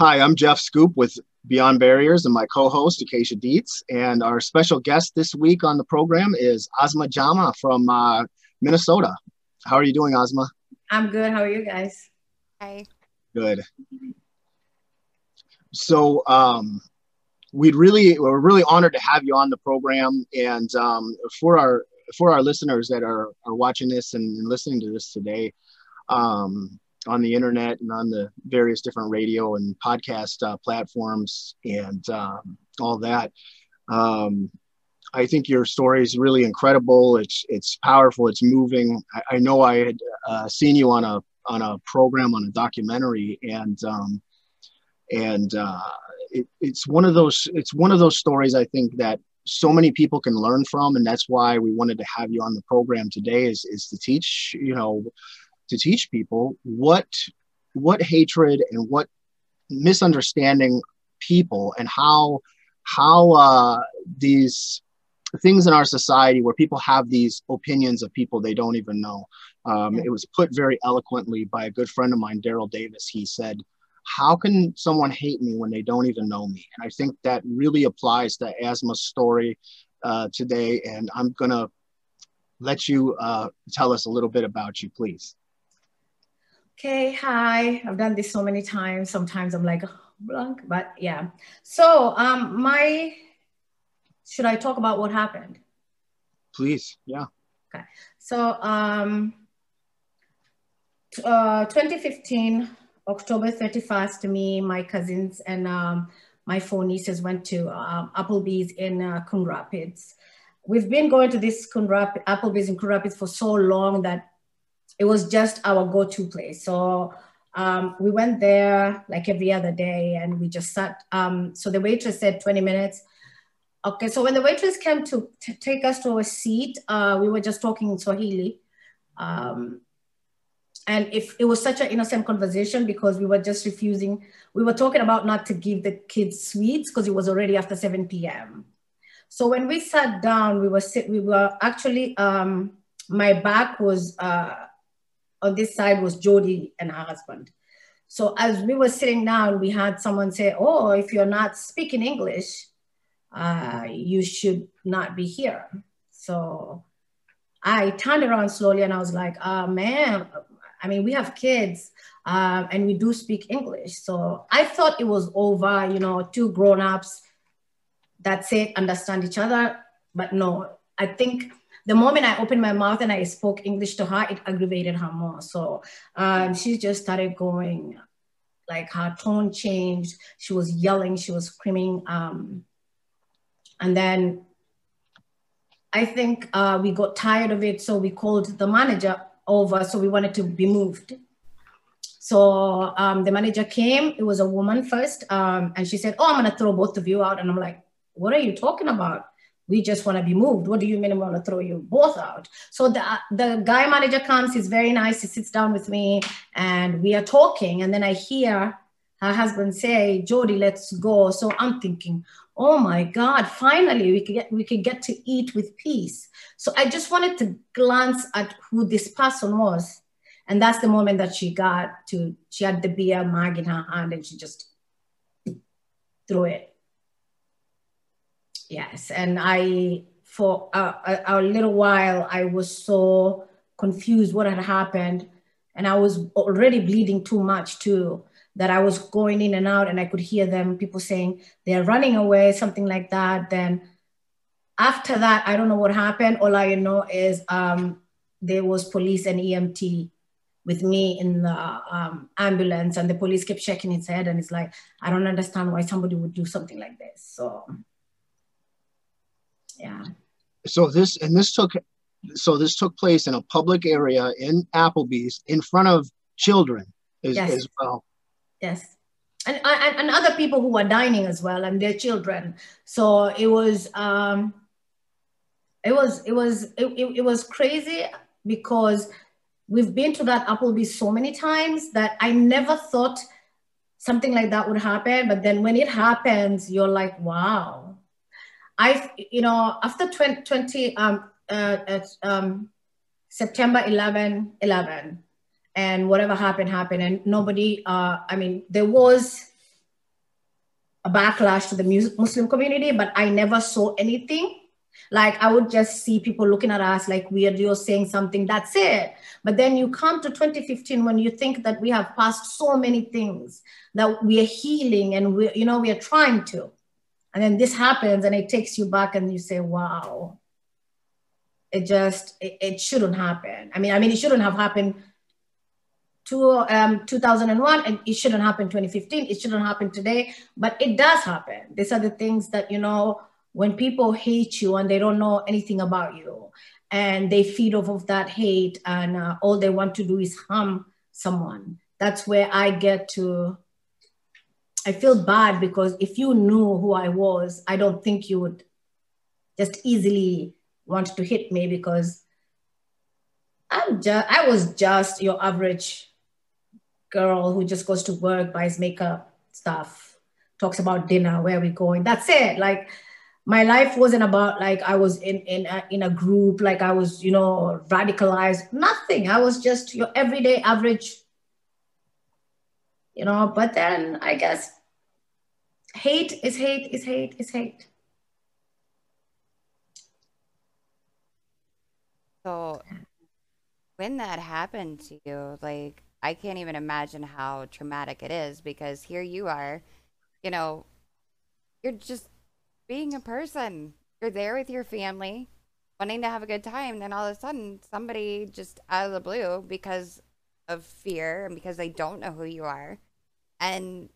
Hi, I'm Jeff Schoep with Beyond Barriers and my co-host Acacia Dietz. And our special guest this week on the program is Asma Jama from uh, Minnesota. How are you doing, Asma? I'm good. How are you guys? Hi. Good. So um, we'd really we're really honored to have you on the program, and um, for our for our listeners that are are watching this and, and listening to this today. Um, on the internet and on the various different radio and podcast uh, platforms and um, all that. Um, I think your story is really incredible. It's it's powerful. It's moving. I, I know I had uh, seen you on a on a program on a documentary, and um, and uh, it, it's one of those it's one of those stories I think that so many people can learn from, and that's why we wanted to have you on the program today. Is is to teach you know to teach people what what hatred and what misunderstanding people and how how uh, these things in our society where people have these opinions of people they don't even know. Um, yeah. It was put very eloquently by a good friend of mine, Daryl Davis. He said, How can someone hate me when they don't even know me? And I think that really applies to Asma's story uh, today. And I'm going to let you uh, tell us a little bit about you, please. Okay, hi. I've done this so many times. Sometimes I'm like, oh, blank, but yeah. So, um, my, should I talk about what happened? Please, yeah. Okay. So, um, uh, 2015, October 31st, me, my cousins, and um, my four nieces went to um, Applebee's in uh, Coon Rapids. We've been going to this Coon Rap- Applebee's in Coon Rapids for so long that it was just our go-to place. So um, we went there like every other day and we just sat. Um, so the waitress said 20 minutes. Okay, so when the waitress came to take us to a seat, uh, we were just talking in Swahili. Um, and if it was such an innocent conversation because we were just refusing, we were talking about not to give the kids sweets because it was already after 7 p.m. So when we sat down, we were sit, we were actually um, my back was uh, on this side was Jody and her husband. So as we were sitting down, we had someone say, "Oh, if you're not speaking English, uh, you should not be here." So I turned around slowly and I was like, uh, "Man, I mean, we have kids uh, and we do speak English." So I thought it was over, you know, two grown-ups that say understand each other, but no, I think the moment I opened my mouth and I spoke English to her, it aggravated her more. So um, she just started going, like her tone changed. She was yelling, she was screaming. Um, and then I think uh, we got tired of it. So we called the manager over. So we wanted to be moved. So um, the manager came, it was a woman first. Um, and she said, Oh, I'm going to throw both of you out. And I'm like, What are you talking about? We just want to be moved. What do you mean I want to throw you both out? So the, the guy manager comes, he's very nice. He sits down with me and we are talking. And then I hear her husband say, Jody, let's go. So I'm thinking, oh my God, finally we could get we could get to eat with peace. So I just wanted to glance at who this person was. And that's the moment that she got to, she had the beer mug in her hand and she just threw it Yes, and I for a, a, a, little while I was so confused what had happened, and I was already bleeding too much too. That I was going in and out, and I could hear them people saying they're running away, something like that. Then after that, I don't know what happened. All I know is um, there was police and EMT with me in the um, ambulance, and the police kept shaking his head, and it's like I don't understand why somebody would do something like this. So yeah. So this and this took so this took place in a public area in Applebee's in front of children as, yes. as well. Yes. And, and, and other people who were dining as well and their children. So it was um it was it was it, it, it was crazy because we've been to that Applebee's so many times that I never thought something like that would happen. But then when it happens, you're like, wow, I, you know, after 20, 20 um, uh, um, September 11, 11, and whatever happened, happened. And nobody, uh, I mean, there was a backlash to the Muslim community, but I never saw anything. Like I would just see people looking at us like weird, you're saying something, that's it. But then you come to 2015 when you think that we have passed so many things that we are healing and we, you know, we are trying to. And then this happens and it takes you back and you say, wow, it just, it, it shouldn't happen. I mean, I mean, it shouldn't have happened to um, 2001 and it shouldn't happen 2015 it shouldn't happen today but it does happen. These are the things that you know when people hate you and they don't know anything about you and they feed off of that hate and uh, all they want to do is harm someone that's where i get to i feel bad because if you knew who i was i don't think you would just easily want to hit me because i'm just i was just your average girl who just goes to work buys makeup stuff talks about dinner where we're going that's it like my life wasn't about like I was in in a, in a group, like I was you know radicalized. Nothing. I was just your everyday average. You know, but then I guess hate is hate is hate is hate. So when that happened to you, like I can't even imagine how traumatic it is because here you are, you know, you're just being a person. You're there with your family, wanting to have a good time, then all of a sudden somebody just out of the blue because of fear and because they don't know who you are and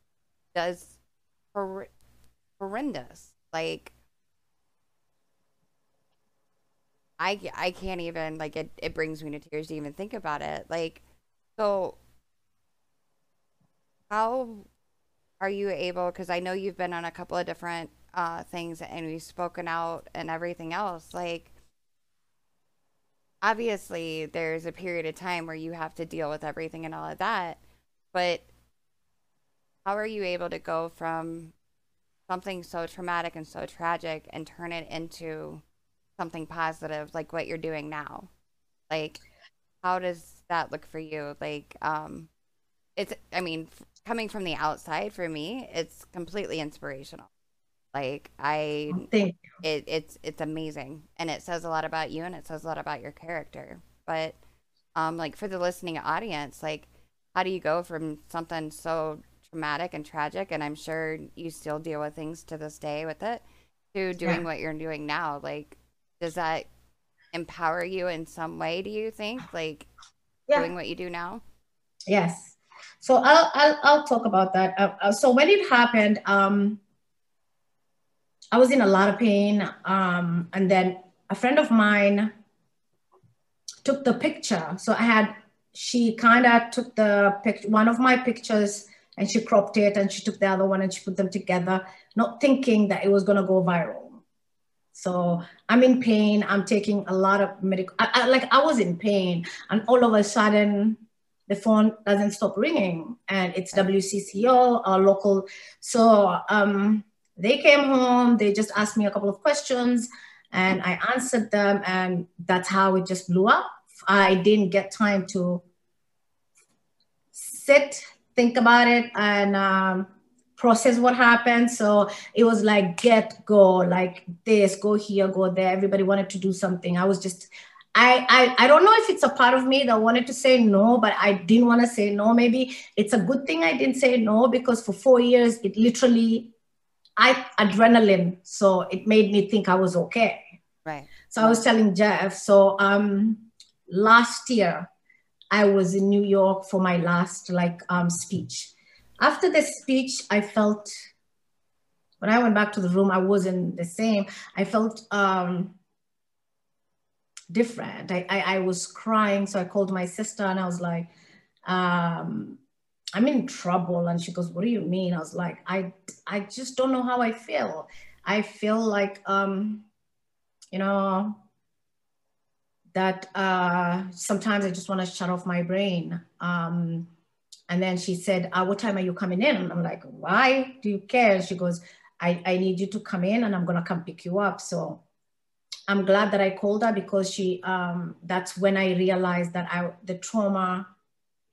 does hor- horrendous. Like I, I can't even like it, it brings me to tears to even think about it. Like so how are you able because i know you've been on a couple of different uh, things and we've spoken out and everything else, like obviously there's a period of time where you have to deal with everything and all of that, but how are you able to go from something so traumatic and so tragic and turn it into something positive like what you're doing now? Like how does that look for you? Like um it's I mean coming from the outside for me, it's completely inspirational. Like I think it, it's it's amazing and it says a lot about you and it says a lot about your character. But um like for the listening audience, like how do you go from something so traumatic and tragic and I'm sure you still deal with things to this day with it to doing yeah. what you're doing now? Like does that empower you in some way, do you think? Like yeah. doing what you do now? Yes. So I'll I'll, I'll talk about that. Uh, uh so when it happened, um, I was in a lot of pain. Um, and then a friend of mine took the picture. So I had, she kind of took the pic, one of my pictures and she cropped it and she took the other one and she put them together, not thinking that it was going to go viral. So I'm in pain. I'm taking a lot of medical, I, I, like I was in pain and all of a sudden the phone doesn't stop ringing and it's WCCO, our local. So, um, they came home, they just asked me a couple of questions and I answered them, and that's how it just blew up. I didn't get time to sit, think about it, and um, process what happened. So it was like get, go, like this, go here, go there. Everybody wanted to do something. I was just, I, I, I don't know if it's a part of me that wanted to say no, but I didn't want to say no. Maybe it's a good thing I didn't say no because for four years it literally I adrenaline, so it made me think I was okay. Right. So I was telling Jeff. So um, last year, I was in New York for my last like um, speech. After the speech, I felt when I went back to the room, I wasn't the same. I felt um, different. I, I, I was crying, so I called my sister and I was like, um, I'm in trouble. And she goes, what do you mean? I was like, I, I just don't know how I feel. I feel like, um, you know, that uh, sometimes I just want to shut off my brain. Um, and then she said, uh, what time are you coming in? And I'm like, why do you care? She goes, I, I need you to come in and I'm going to come pick you up. So I'm glad that I called her because she, um, that's when I realized that I, the trauma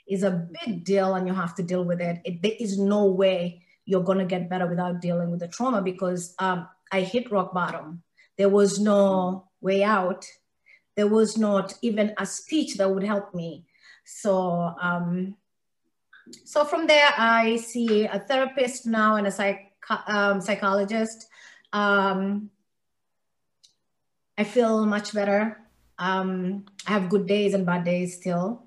is a big deal and you have to deal with it. it there is no way you're going to get better without dealing with the trauma because um, I hit rock bottom. There was no way out. There was not even a speech that would help me. So, um, so from there, I see a therapist now and a psych, um, psychologist. Um, I feel much better. Um, I have good days and bad days still.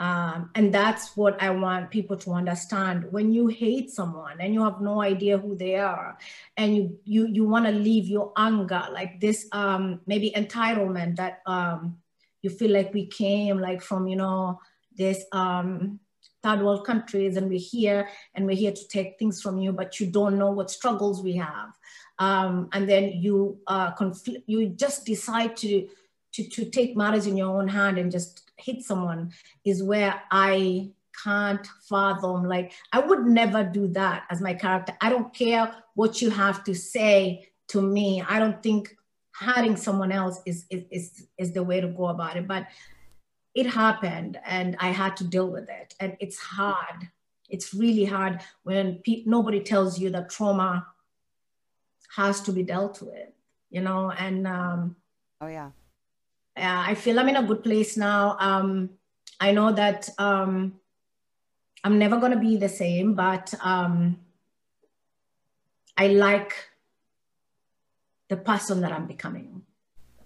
Um, and that's what I want people to understand. When you hate someone and you have no idea who they are, and you you you want to leave your anger, like this um, maybe entitlement that um, you feel like we came like from you know this um, third world countries, and we're here and we're here to take things from you, but you don't know what struggles we have, um, and then you uh, confl- you just decide to to to take matters in your own hand and just hit someone is where I can't fathom. Like, I would never do that as my character. I don't care what you have to say to me. I don't think hurting someone else is, is, is, is the way to go about it. But it happened and I had to deal with it. And it's hard. It's really hard when pe- nobody tells you that trauma has to be dealt with, you know? And, um, oh, yeah uh, I feel I'm in a good place now. Um, I know that um, I'm never going to be the same, but um, I like the person that I'm becoming.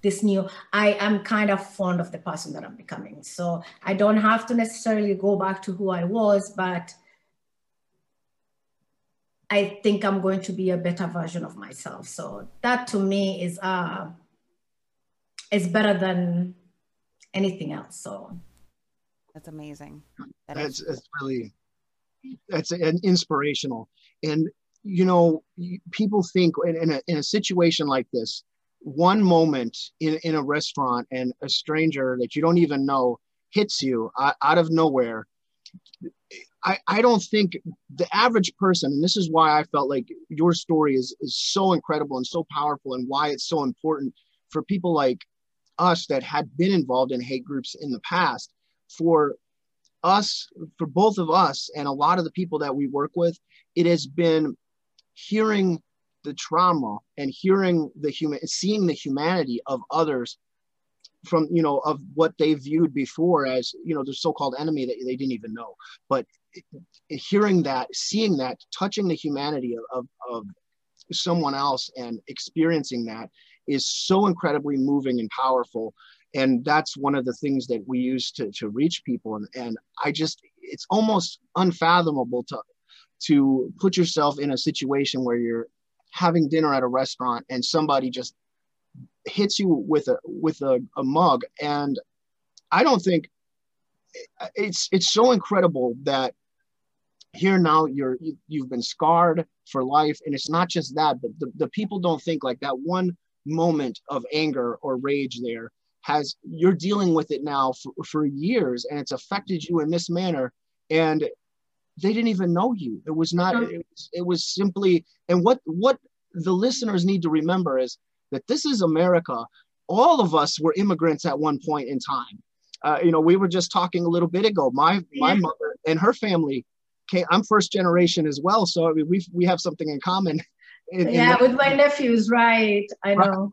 This new, I am kind of fond of the person that I'm becoming. So I don't have to necessarily go back to who I was, but I think I'm going to be a better version of myself. So that to me is uh, is better than anything else. So that's amazing. That that's, is- that's really that's an inspirational. And you know, people think in, in, a, in a situation like this, one moment in, in a restaurant and a stranger that you don't even know hits you out of nowhere. I, I don't think the average person, and this is why I felt like your story is, is so incredible and so powerful, and why it's so important for people like us that had been involved in hate groups in the past for us for both of us and a lot of the people that we work with it has been hearing the trauma and hearing the human seeing the humanity of others from you know of what they viewed before as you know the so-called enemy that they didn't even know. But hearing that seeing that touching the humanity of, of, of someone else and experiencing that is so incredibly moving and powerful. And that's one of the things that we use to, to reach people. And, and i just it's almost unfathomable to to put yourself in a situation where you're having dinner at a restaurant and somebody just hits you with a with a, a mug. And i don't think it's it's so incredible that here now you're you've been scarred for life. And it's not just that but the, the people don't think like that. One moment of anger or rage there has you're dealing with it now for, for years and it's affected you in this manner. And they didn't even know you. It was not it was, it was simply and what what the listeners need to remember is that this is america. All of us were immigrants at one point in time. Uh, you know we were just talking a little bit ago. My my yeah. mother and her family came i'm first generation as well. So I mean, we we have something in common in, yeah, in with my nephews, right? I right. know.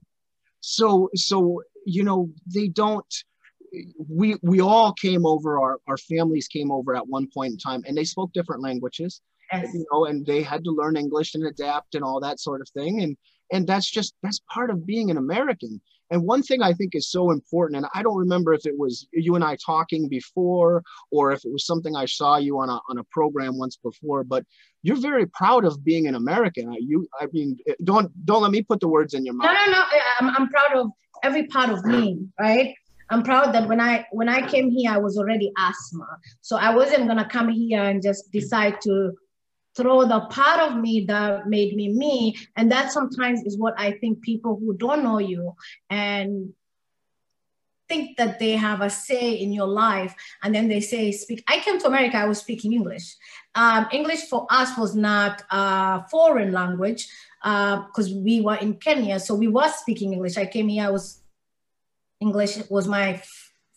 So, so you know, they don't. We we all came over. Our our families came over at one point in time, and they spoke different languages. Yes. You know, and they had to learn English and adapt and all that sort of thing. And and that's just that's part of being an American. And one thing I think is so important, and I don't remember if it was you and I talking before or if it was something I saw you on a, on a program once before, but you're very proud of being an American. You, I mean, eh, don't don't let me put the words in your mouth. No, no, no. I'm, I'm proud of every part of me, right? I'm proud that when I when I came here, I was already Asma, so I wasn't gonna come here and just decide to throw the part of me that made me me. And that sometimes is what I think people who don't know you and think that they have a say in your life. And then they say speak. I came to america i was speaking english. Um, english for us was not a foreign language because uh, we were in kenya. So we were speaking english. I came here i was english was my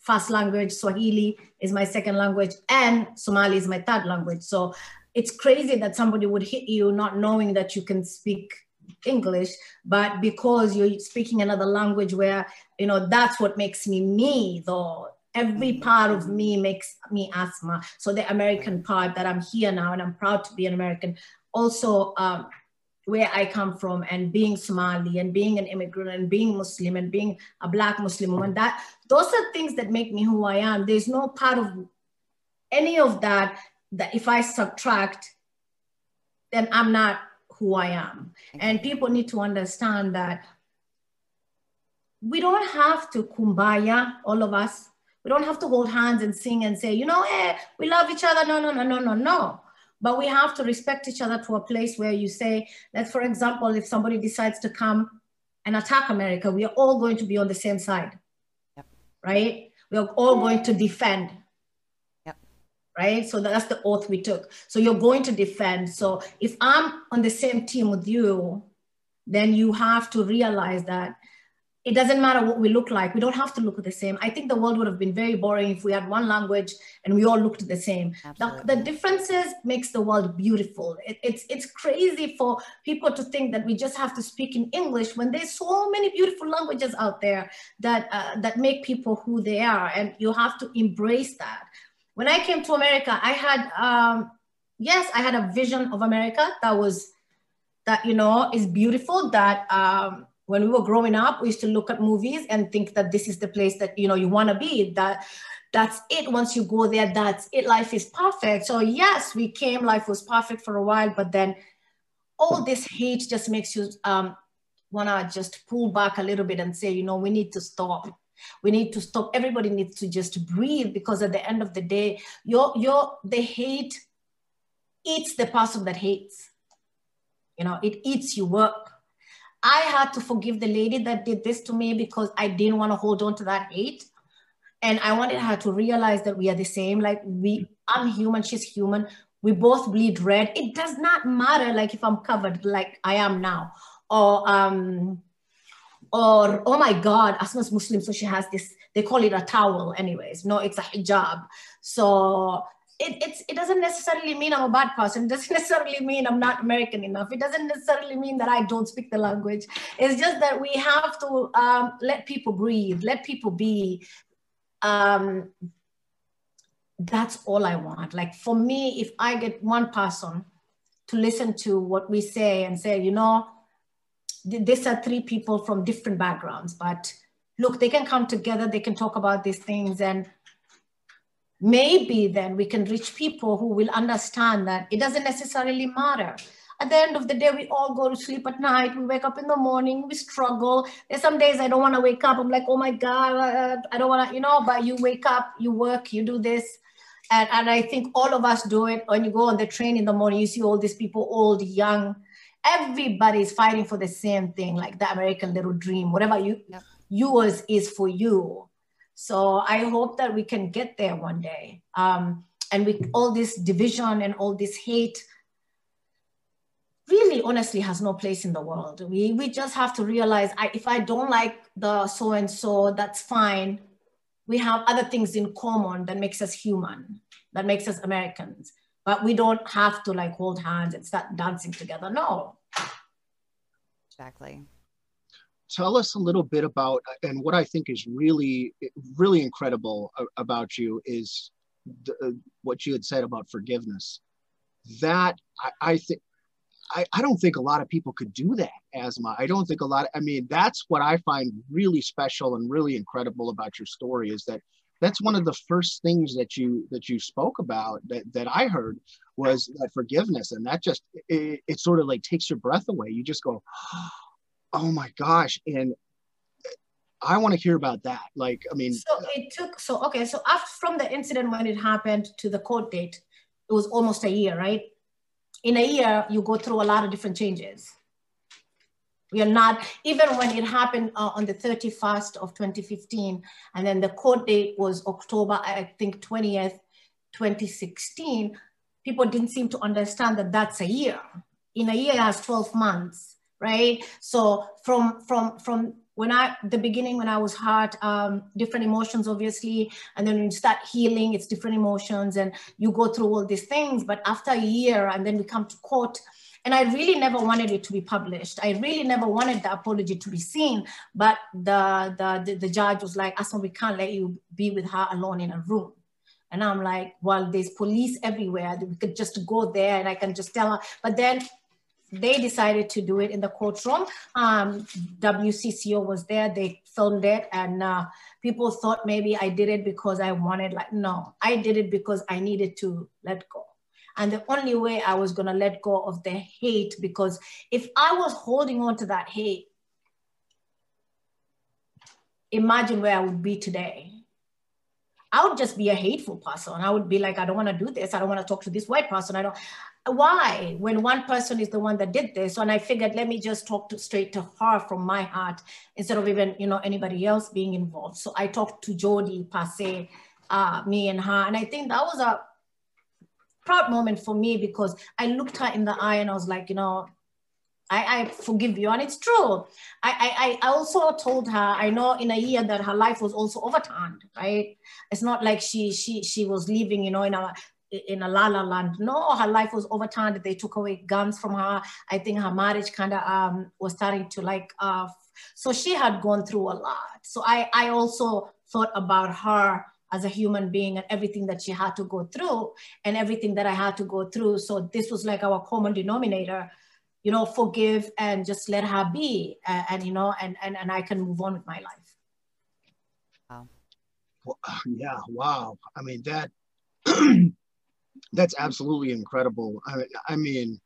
first language. Swahili is my second language. And somali is my third language. So it's crazy that somebody would hit you not knowing that you can speak English, but because you're speaking another language where, you know, that's what makes me me, though. Every mm-hmm. part of me makes me Asma. So the American part that I'm here now and I'm proud to be an American. Also, um, where I come from and being Somali and being an immigrant and being Muslim and being a black Muslim woman, that those are things that make me who I am. There's no part of any of that that if I subtract, then I'm not who I am. And people need to understand that we don't have to kumbaya, all of us. We don't have to hold hands and sing and say, you know, hey, we love each other. No, no, no, no, no, no. But we have to respect each other to a place where you say that, for example, if somebody decides to come and attack America, we are all going to be on the same side, yep. right? We are all going to defend right? So that's the oath we took. So you're going to defend. So if I'm on the same team with you, then you have to realize that it doesn't matter what we look like. We don't have to look the same. I think the world would have been very boring if we had one language and we all looked the same. The, the, differences makes the world beautiful. It, it's it's crazy for people to think that we just have to speak in English when there's so many beautiful languages out there that uh, that make people who they are, and you have to embrace that when I came to America, I had, um, yes, I had a vision of America that was, that, you know, is beautiful, that um, when we were growing up, we used to look at movies and think that this is the place that, you know, you want to be, that that's it. Once you go there, that's it. Life is perfect. So yes, we came, life was perfect for a while, but then all this hate just makes you um, want to just pull back a little bit and say, you know, we need to stop we need to stop. Everybody needs to just breathe because at the end of the day, your your the hate eats the person that hates. You know, it eats your work. I had to forgive the lady that did this to me because I didn't want to hold on to that hate. And I wanted her to realize that we are the same. Like we, I'm human, she's human. We both bleed red. It does not matter like if I'm covered like I am now. Or um or oh my god asma's muslim so she has this they call it a towel anyways no it's a hijab so it, it doesn't necessarily mean I'm a bad person. It doesn't necessarily mean I'm not American enough. It doesn't necessarily mean that I don't speak the language. It's just that we have to um, let people breathe, let people be. Um, that's all I want. Like for me, if I get one person to listen to what we say and say, you know, these are three people from different backgrounds, but look, they can come together, they can talk about these things, and maybe then we can reach people who will understand that it doesn't necessarily matter. At the end of the day, we all go to sleep at night. We wake up in the morning, we struggle. There's some days I don't want to wake up. I'm like, oh my God, I don't want to, you know, but you wake up, you work, you do this. And, and I think all of us do it. When you go on the train in the morning, you see all these people, old, young, everybody is fighting for the same thing, like the American little dream, whatever you yep. yours is for you. So I hope that we can get there one day. Um, and with all this division and all this hate, really honestly has no place in the world. We, we just have to realize I, if I don't like the so and so, that's fine. We have other things in common that makes us human, that makes us Americans but we don't have to like hold hands and start dancing together. No. Exactly. Tell us a little bit about, and what I think is really, really incredible about you is the, uh, what you had said about forgiveness. That I, I think, I, I don't think a lot of people could do that, Asma. I don't think a lot, of, I mean, that's what I find really special and really incredible about your story is that that's one of the first things that you that you spoke about that, that i heard was that forgiveness and that just it, it sort of like takes your breath away. You just go oh my gosh and i want to hear about that. Like i mean so it took so okay so after from the incident when it happened to the court date it was almost a year right? In a year you go through a lot of different changes we are not, even when it happened uh, on the 31st of 2015, and then the court date was October, I think 20th, 2016, people didn't seem to understand that that's a year. In a year, it has 12 months, right? So from, from, from when I, the beginning, when I was hurt, um, different emotions, obviously, and then you start healing, it's different emotions, and you go through all these things. But after a year, and then we come to court, and I really never wanted it to be published. I really never wanted the apology to be seen. But the the the, the judge was like, "Asma, we can't let you be with her alone in a room." And I'm like, well, there's police everywhere. We could just go there and I can just tell her. But then they decided to do it in the courtroom. Um, WCCO was there, they filmed it, and uh, people thought maybe I did it because I wanted, like, no, I did it because I needed to let go. And the only way I was gonna let go of the hate, because if I was holding on to that hate, imagine where I would be today. I would just be a hateful person. I would be like, I don't want to do this. I don't want to talk to this white person. I don't. Why? When one person is the one that did this, and I figured, let me just talk to, straight to her from my heart instead of even you know anybody else being involved. So I talked to Jody Passe, uh, me and her, and I think that was a proud moment for me because I looked her in the eye and I was like, you know, I, I forgive you. And it's true. I, I, I also told her, I know in a year that her life was also overturned, right? It's not like she she she was living, you know, in a in a la la land. No, her life was overturned. They took away guns from her. I think her marriage kind of um, was starting to like, uh, so she had gone through a lot. So I, I also thought about her as a human being and everything that she had to go through and everything that I had to go through. So this was like our common denominator you know, forgive and just let her be. Uh, and, you know, and, and, and I can move on with my life. Wow. Well, yeah. Wow. I mean, that, that's absolutely incredible. I, I mean,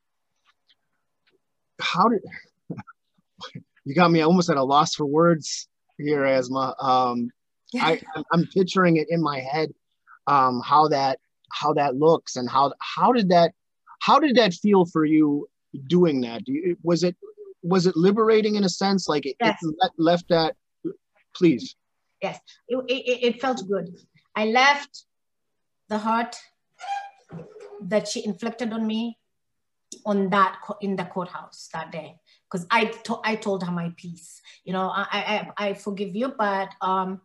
how did, you got me almost at a loss for words here, Asma. Um, I, I'm picturing it in my head, um, how that, how that looks and how, how did that, how did that feel for you doing that? You, was it was it liberating in a sense? Like it, yes. it left that. Please. Yes, it, it, it felt good. I left the hurt that she inflicted on me on that in the courthouse that day because I, to, I told her my piece you know I, I, I forgive you but um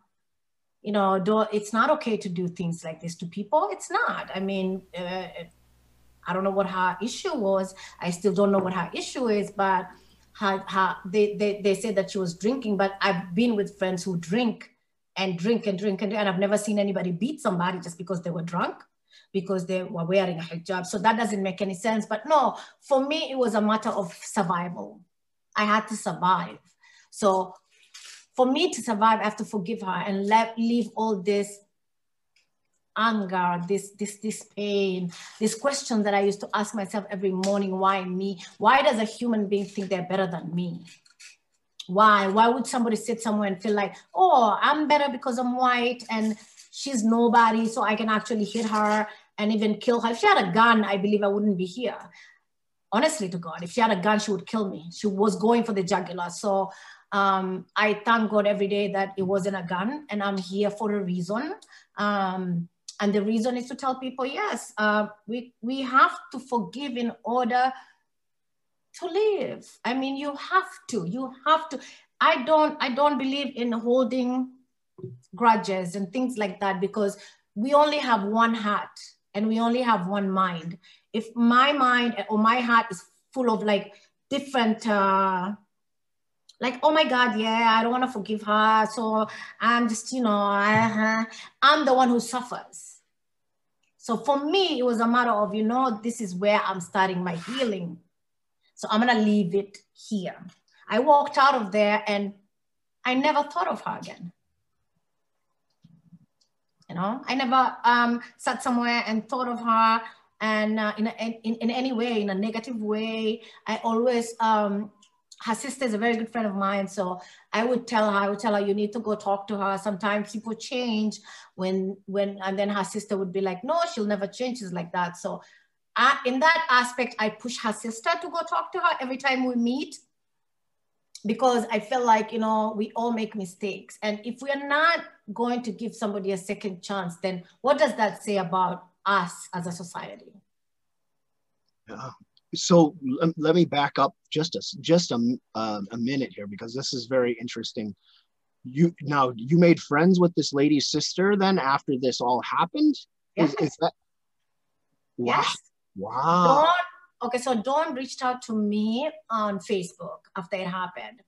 you know do, it's not okay to do things like this to people it's not I mean uh, I don't know what her issue was. I still don't know what her issue is, but her, her they, they, they said that she was drinking, but I've been with friends who drink and drink and drink and, drink, and I've never seen anybody beat somebody just because they were drunk because they were wearing a hijab. So that doesn't make any sense. But no, for me, it was a matter of survival. I had to survive. So for me to survive, I have to forgive her and let, leave all this anger, this, this, this pain, this question that I used to ask myself every morning, why me? Why does a human being think they're better than me? Why? Why would somebody sit somewhere and feel like, oh, I'm better because I'm white and she's nobody, so I can actually hit her and even kill her. If she had a gun, I believe I wouldn't be here. Honestly to God, if she had a gun, she would kill me. She was going for the jugular. So um, I thank God every day that it wasn't a gun and I'm here for a reason. Um, and the reason is to tell people, yes, uh, we, we have to forgive in order to live. I mean, you have to, you have to. I don't, I don't believe in holding grudges and things like that because we only have one heart and we only have one mind. If my mind or my heart is full of like different uh, like oh my god yeah i don't want to forgive her so i'm just you know I, i'm the one who suffers. So for me it was a matter of you know this is where i'm starting my healing. So i'm gonna leave it here. I walked out of there and i never thought of her again. You know i never um, sat somewhere and thought of her and uh, in, a, in, in any way in a negative way. I always um, her sister is a very good friend of mine. So I would tell her, I would tell her, you need to go talk to her. Sometimes people change when, when, and then her sister would be like, no, she'll never change. She's like that. So I, in that aspect, I push her sister to go talk to her every time we meet because I feel like, you know, we all make mistakes. And if we're not going to give somebody a second chance, then what does that say about us as a society? Yeah, so let me back up just a just a, uh, a minute here because this is very interesting. You now you made friends with this lady's sister then after this all happened? Yes. is, is that wow yes. wow. Dawn, okay so dawn reached out to me on facebook after it happened.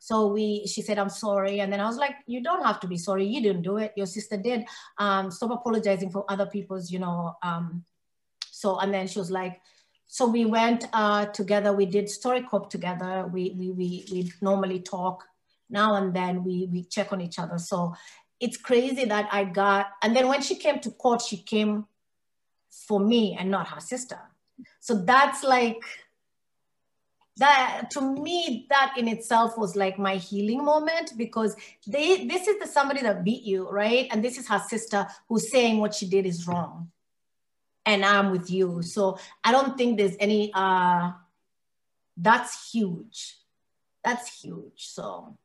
So we she said i'm sorry and then i was like you don't have to be sorry. You didn't do it. Your sister did. Um stop apologizing for other people's you know um so and then she was like so we went uh, together. We did StoryCorps together. We, we, we, we normally talk now and then. We, we check on each other. So it's crazy that I got, and then when she came to court, she came for me and not her sister. So that's like, that to me that in itself was like my healing moment because they this is the somebody that beat you right and this is her sister who's saying what she did is wrong and I'm with you. So I don't think there's any, uh, that's huge. That's huge. So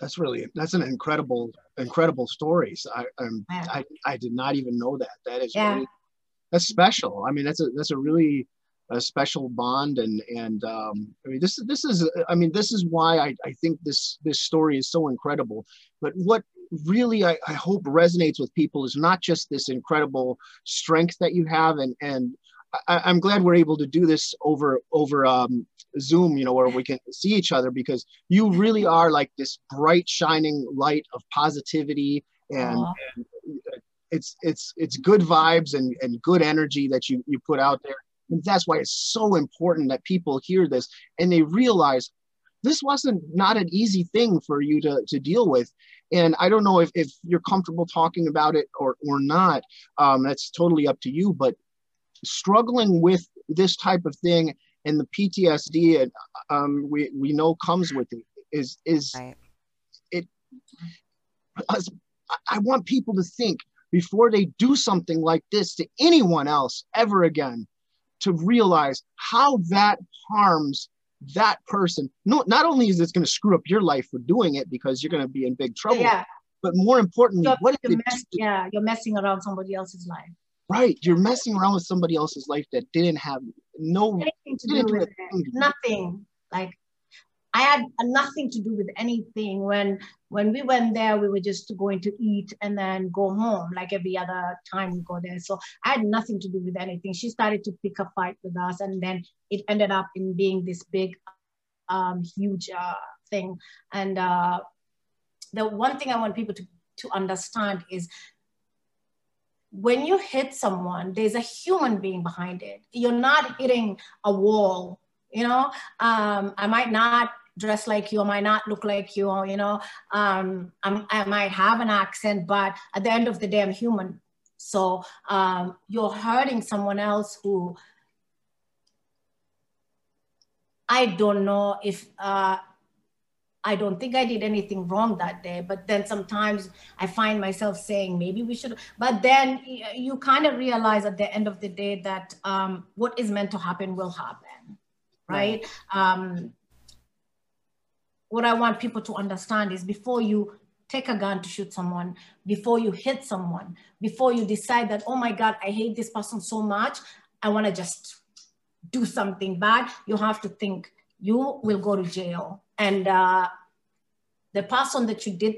that's really, that's an incredible, incredible story. So I, um, yeah. I, I did not even know that. That is yeah. really, that's special. I mean, that's a, that's a really, a special bond and and um, I mean this this is I mean this is why I, I think this this story is so incredible. But what really I, I hope resonates with people is not just this incredible strength that you have and and I, am glad we're able to do this over over um, Zoom, you know, where we can see each other because you really are like this bright, shining light of positivity, and, and, it's it's it's good vibes and and good energy that you you put out there, and that's why it's so important that people hear this and they realize this wasn't not an easy thing for you to to deal with, and I don't know if, if you're comfortable talking about it or, or not. Um, that's totally up to you. But struggling with this type of thing and the PTSD um, we, we know comes with it is, is right. it, I want people to think before they do something like this to anyone else ever again to realize how that harms that person no not only is this going to screw up your life for doing it because you're going to be in big trouble yeah. but more importantly what you're mess, yeah you're messing around somebody else's life. Right you're messing around with somebody else's life that didn't have no anything to do with it. nothing. Like I had nothing to do with anything. When when we went there, we were just going to eat and then go home, like every other time we go there. So I had nothing to do with anything. She started to pick a fight with us, and then it ended up in being this big, um, huge uh, thing. And uh, the one thing I want people to to understand is when you hit someone, there's a human being behind it. You're not hitting a wall you know um, i might not dress like you, I might not look like you, or, you know, um, i might have an accent, but at the end of the day, I'm human. So um, you're hurting someone else who I don't know if, uh, I don't think I did anything wrong that day, but then sometimes I find myself saying maybe we should. But then you kind of realize at the end of the day that um, what is meant to happen will happen, right? right. Um, what I want people to understand is before you take a gun to shoot someone, before you hit someone, before you decide that, oh my God, I hate this person so much, I want to just do something bad, you have to think you will go to jail. And uh, the person that you did,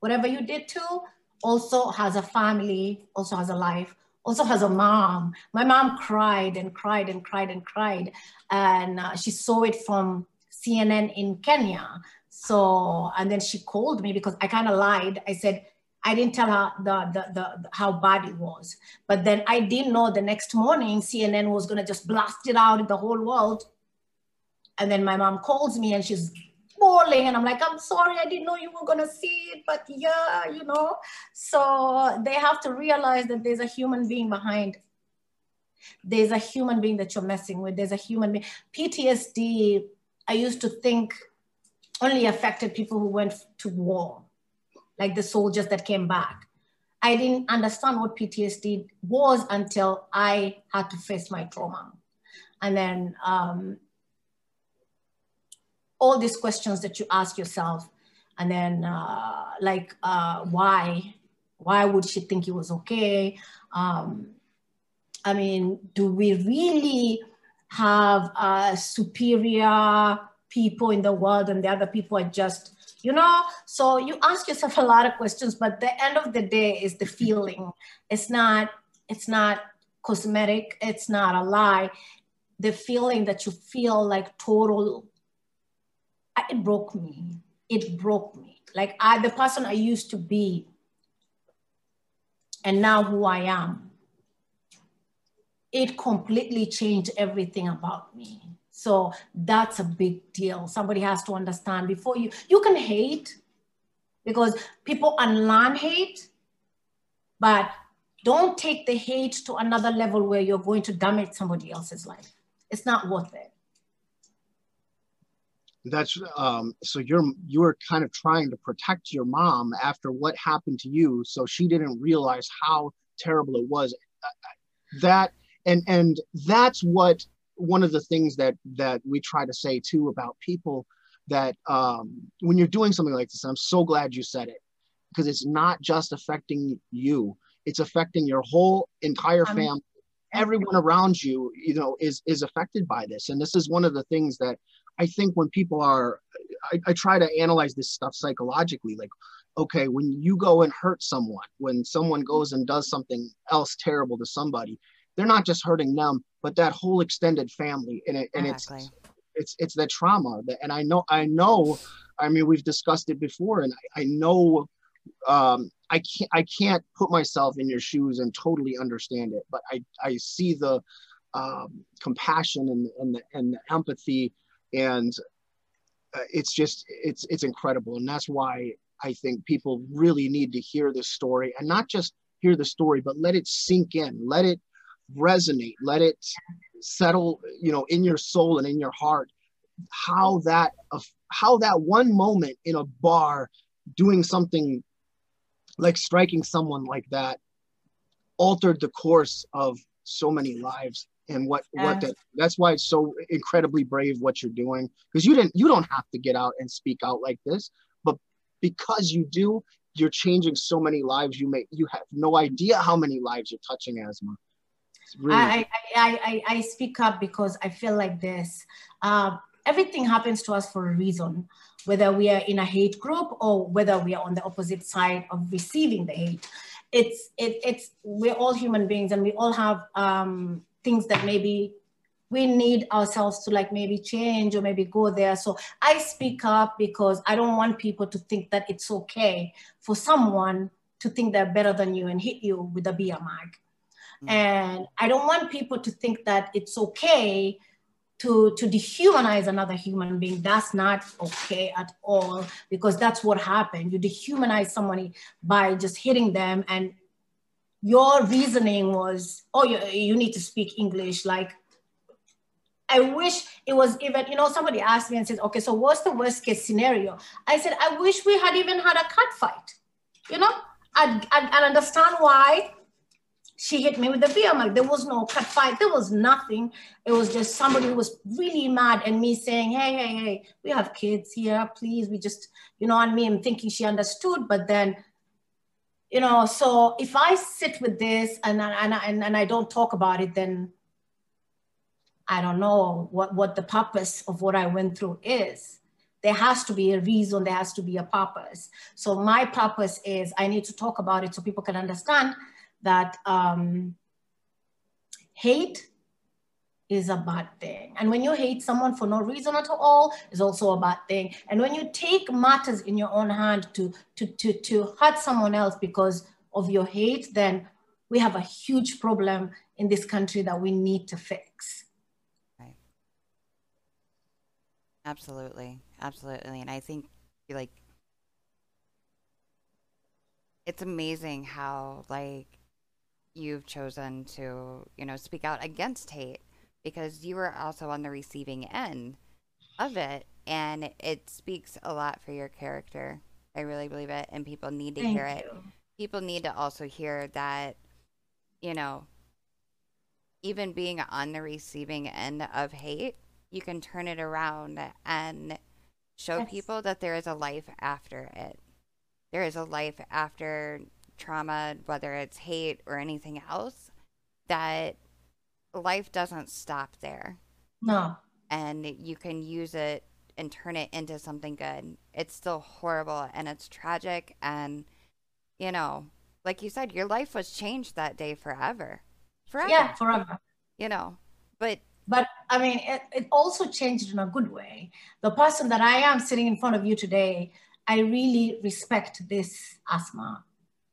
whatever you did to, also has a family, also has a life, also has a mom. My mom cried and cried and cried and cried. And uh, she saw it from CNN in Kenya. So, and then she called me because I kind of lied. I said, I didn't tell her the, the, the, how bad it was. But then I didn't know the next morning CNN was going to just blast it out in the whole world. And then my mom calls me and she's bawling. And I'm like, I'm sorry, I didn't know you were going to see it. But yeah, you know. So they have to realize that there's a human being behind. There's a human being that you're messing with. There's a human being. PTSD I used to think only affected people who went to war, like the soldiers that came back. I didn't understand what PTSD was until I had to face my trauma. And then um, all these questions that you ask yourself, and then uh, like, uh, why? Why would she think it was okay? Um, I mean, do we really have uh, superior people in the world and the other people are just you know? So you ask yourself a lot of questions but the end of the day is the feeling. It's not it's not cosmetic. It's not a lie. The feeling that you feel like total it broke me. It broke me. Like i the person i used to be and now who i am it completely changed everything about me so that's a big deal. Somebody has to understand before you, you can hate because people unlearn hate, but don't take the hate to another level where you're going to damage somebody else's life. It's not worth it. That's um, so you're you're kind of trying to protect your mom after what happened to you, so she didn't realize how terrible it was. That and and that's what one of the things that that we try to say too about people that um, when you're doing something like this, I'm so glad you said it because it's not just affecting you; it's affecting your whole entire family. Everyone around you, you know, is is affected by this, and this is one of the things that I think when people are, I, I try to analyze this stuff psychologically. Like, okay, when you go and hurt someone, when someone goes and does something else terrible to somebody, they're not just hurting them, but that whole extended family. And it, and exactly. it's it's it's the trauma that, and I know I know. I mean, we've discussed it before, and I, I know um, I can't I can't put myself in your shoes and totally understand it, but I I see the um, compassion and and the, and the empathy, and uh, it's just it's it's incredible, and that's why I think people really need to hear this story and not just hear the story, but let it sink in, let it resonate let it settle you know in your soul and in your heart how that uh, how that one moment in a bar doing something like striking someone like that altered the course of so many lives and what what that that's why it's so incredibly brave what you're doing because you didn't you don't have to get out and speak out like this but because you do you're changing so many lives. You may you have no idea how many lives you're touching asma really... I, I, I, I speak up because I feel like this. Uh, everything happens to us for a reason, whether we are in a hate group or whether we are on the opposite side of receiving the hate. It's, it, it's, we're all human beings and we all have um, things that maybe we need ourselves to like maybe change or maybe go there. So I speak up because I don't want people to think that it's okay for someone to think they're better than you and hit you with a beer mag. Mm. And I don't want people to think that it's okay to, to dehumanize another human being. That's not okay at all because that's what happened. You dehumanize somebody by just hitting them and your reasoning was, oh, you, you need to speak English. Like, I wish it was even, you know, somebody asked me and said, okay, so what's the worst case scenario? I said, I wish we had even had a cat fight. You know, I'd, I'd understand why she hit me with the beer mug. There was no cut fight. There was nothing. It was just somebody who was really mad and me saying, hey, hey, hey, we have kids here. Please, we just, you know what I mean? Thinking she understood, but then, you know, so if I sit with this and, and, and, and I don't talk about it, then I don't know what, what the purpose of what I went through is. There has to be a reason, there has to be a purpose. So my purpose is I need to talk about it so people can understand that um, hate is a bad thing. And when you hate someone for no reason at all, is also a bad thing. And when you take matters in your own hand to, to, to, to hurt someone else because of your hate, then we have a huge problem in this country that we need to fix. Right. Absolutely. Absolutely. And I think like it's amazing how like you've chosen to, you know, speak out against hate because you were also on the receiving end of it and it speaks a lot for your character. I really believe it and people need to Thank hear you. it. People need to also hear that you know even being on the receiving end of hate, you can turn it around and show yes. people that there is a life after it. There is a life after trauma, whether it's hate or anything else, that life doesn't stop there. No. And you can use it and turn it into something good. It's still horrible and it's tragic. And, you know, like you said, your life was changed that day forever. Forever. Yeah, forever. You know, but. But I mean, it, it also changed in a good way. The person that I am sitting in front of you today, I really respect this Asma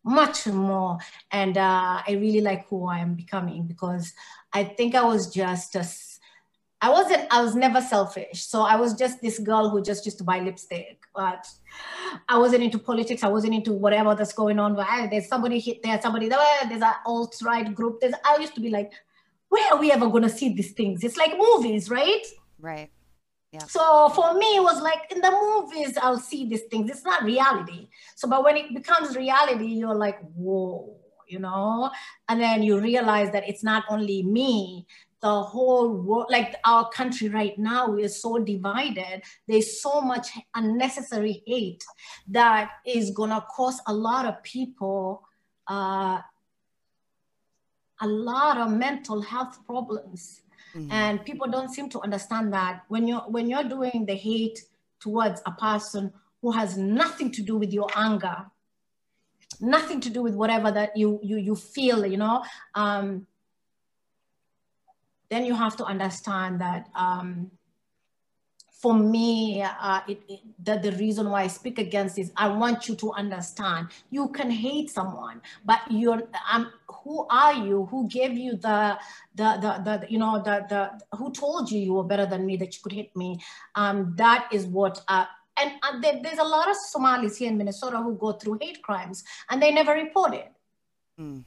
much more. And uh, I really like who I am becoming because I think I was just a I wasn't, I was never selfish. So I was just this girl who just used to buy lipstick. But I wasn't into politics. I wasn't into whatever that's going on. But there's somebody hit there, somebody there, there's an alt-right group. There's, I used to be like, where are we ever going to see these things? It's like movies, right? Right. Yeah. So for me, it was like in the movies, I'll see these things. It's not reality. So, but when it becomes reality, you're like, whoa, you know? And then you realize that it's not only me, the whole world, like our country right now is so divided. There's so much unnecessary hate that is gonna cause a lot of people uh, a lot of mental health problems. Mm-hmm. And people don't seem to understand that when you're when you're doing the hate towards a person who has nothing to do with your anger, nothing to do with whatever that you you you feel, you know. Um, then you have to understand that um, for me, uh, it, it, that the reason why I speak against this, I want you to understand. You can hate someone, but you're, um, who are you? Who gave you the, the, the, the, you know, the, the, who told you you were better than me, that you could hit me? Um, that is what, uh, and uh, there, there's a lot of Somalis here in Minnesota who go through hate crimes and they never report it. Mm.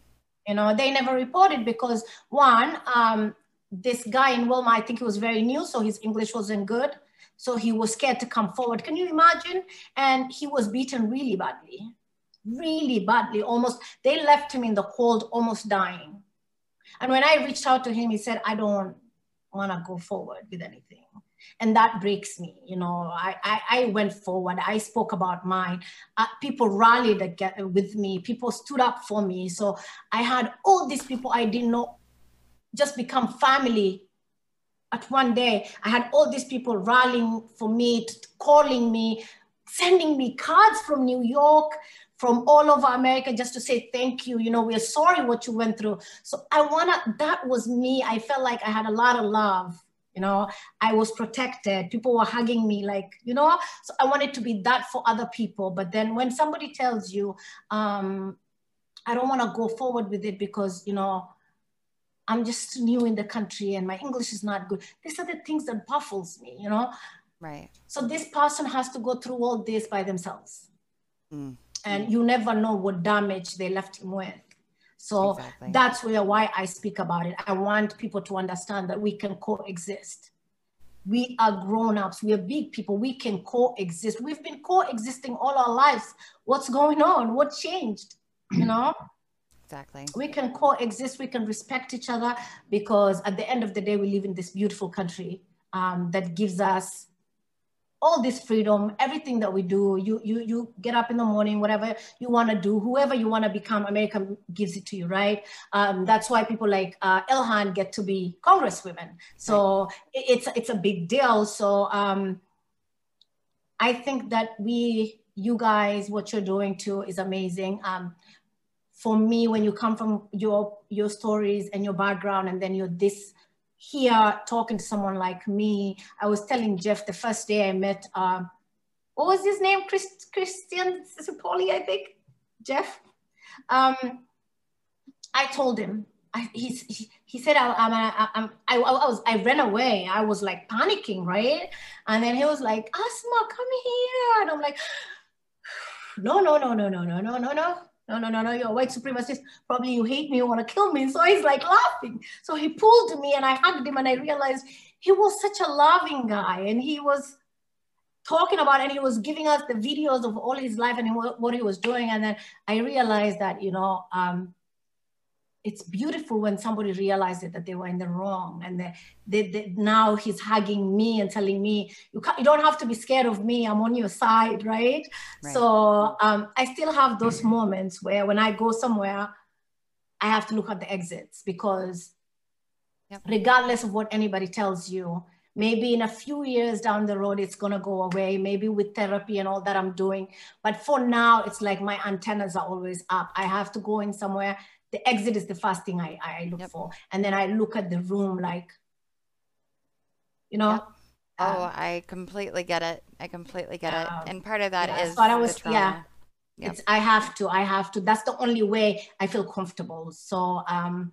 You know, they never report it because one, um, this guy in Willmar, I think he was very new, so his English wasn't good. So he was scared to come forward. Can you imagine? And he was beaten really badly, really badly. Almost, they left him in the cold, almost dying. And when I reached out to him, he said, I don't want to go forward with anything. And that breaks me. You know, I, I, I went forward. I spoke about mine. Uh, people rallied with me. People stood up for me. So I had all these people I didn't know just become family at one day. I had all these people rallying for me, calling me, sending me cards from New York, from all over America, just to say thank you. You know, we're sorry what you went through. So I wanna, that was me. I felt like I had a lot of love. You know, I was protected. People were hugging me, like, you know, so I wanted to be that for other people. But then when somebody tells you, um, I don't want to go forward with it because, you know, I'm just new in the country and my English is not good. These are the things that baffles me, you know? Right. So this person has to go through all this by themselves. Mm. And you never know what damage they left him with. So exactly. that's where why I speak about it. I want people to understand that we can coexist. We are grown-ups, we are big people, we can coexist. We've been coexisting all our lives. What's going on? What changed? You know? Exactly. We can coexist, we can respect each other because at the end of the day, we live in this beautiful country um, that gives us all this freedom, everything that we do, you you you get up in the morning, whatever you want to do, whoever you want to become, America gives it to you, right? Um, that's why people like uh, Ilhan get to be congresswomen. So right. it's it's a big deal. So um, I think that we, you guys, what you're doing too is amazing. Um, for me, when you come from your your stories and your background, and then you're this here talking to someone like me, I was telling Jeff the first day I met. Uh, what was his name? Chris, Christian Cipoli, I think. Jeff. Um, I told him. I, he, he said I, I'm, I'm, I, I was I ran away. I was like panicking, right? And then he was like, Asma, come here. And I'm like, no, no, no, no, no, no, no, no, no no, no, no, no, you're a white supremacist. Probably you hate me, you want to kill me. So he's like laughing. So he pulled me and I hugged him and I realized he was such a loving guy and he was talking about and he was giving us the videos of all his life and what he was doing. And then I realized that, you know, um, it's beautiful when somebody realizes that they were in the wrong and they, they, they, now he's hugging me and telling me you, you don't have to be scared of me i'm on your side right, right. so um, i still have those moments where when i go somewhere i have to look at the exits because yep. regardless of what anybody tells you maybe in a few years down the road it's going to go away maybe with therapy and all that i'm doing but for now it's like my antennas are always up i have to go in somewhere the exit is the first thing i, I look yep. for. And then i look at the room like you know? Yep. oh um, i completely get it. I completely get it. And part of that yeah, is I was, yeah. yep. it's i have to i have to. That's the only way i feel comfortable. So um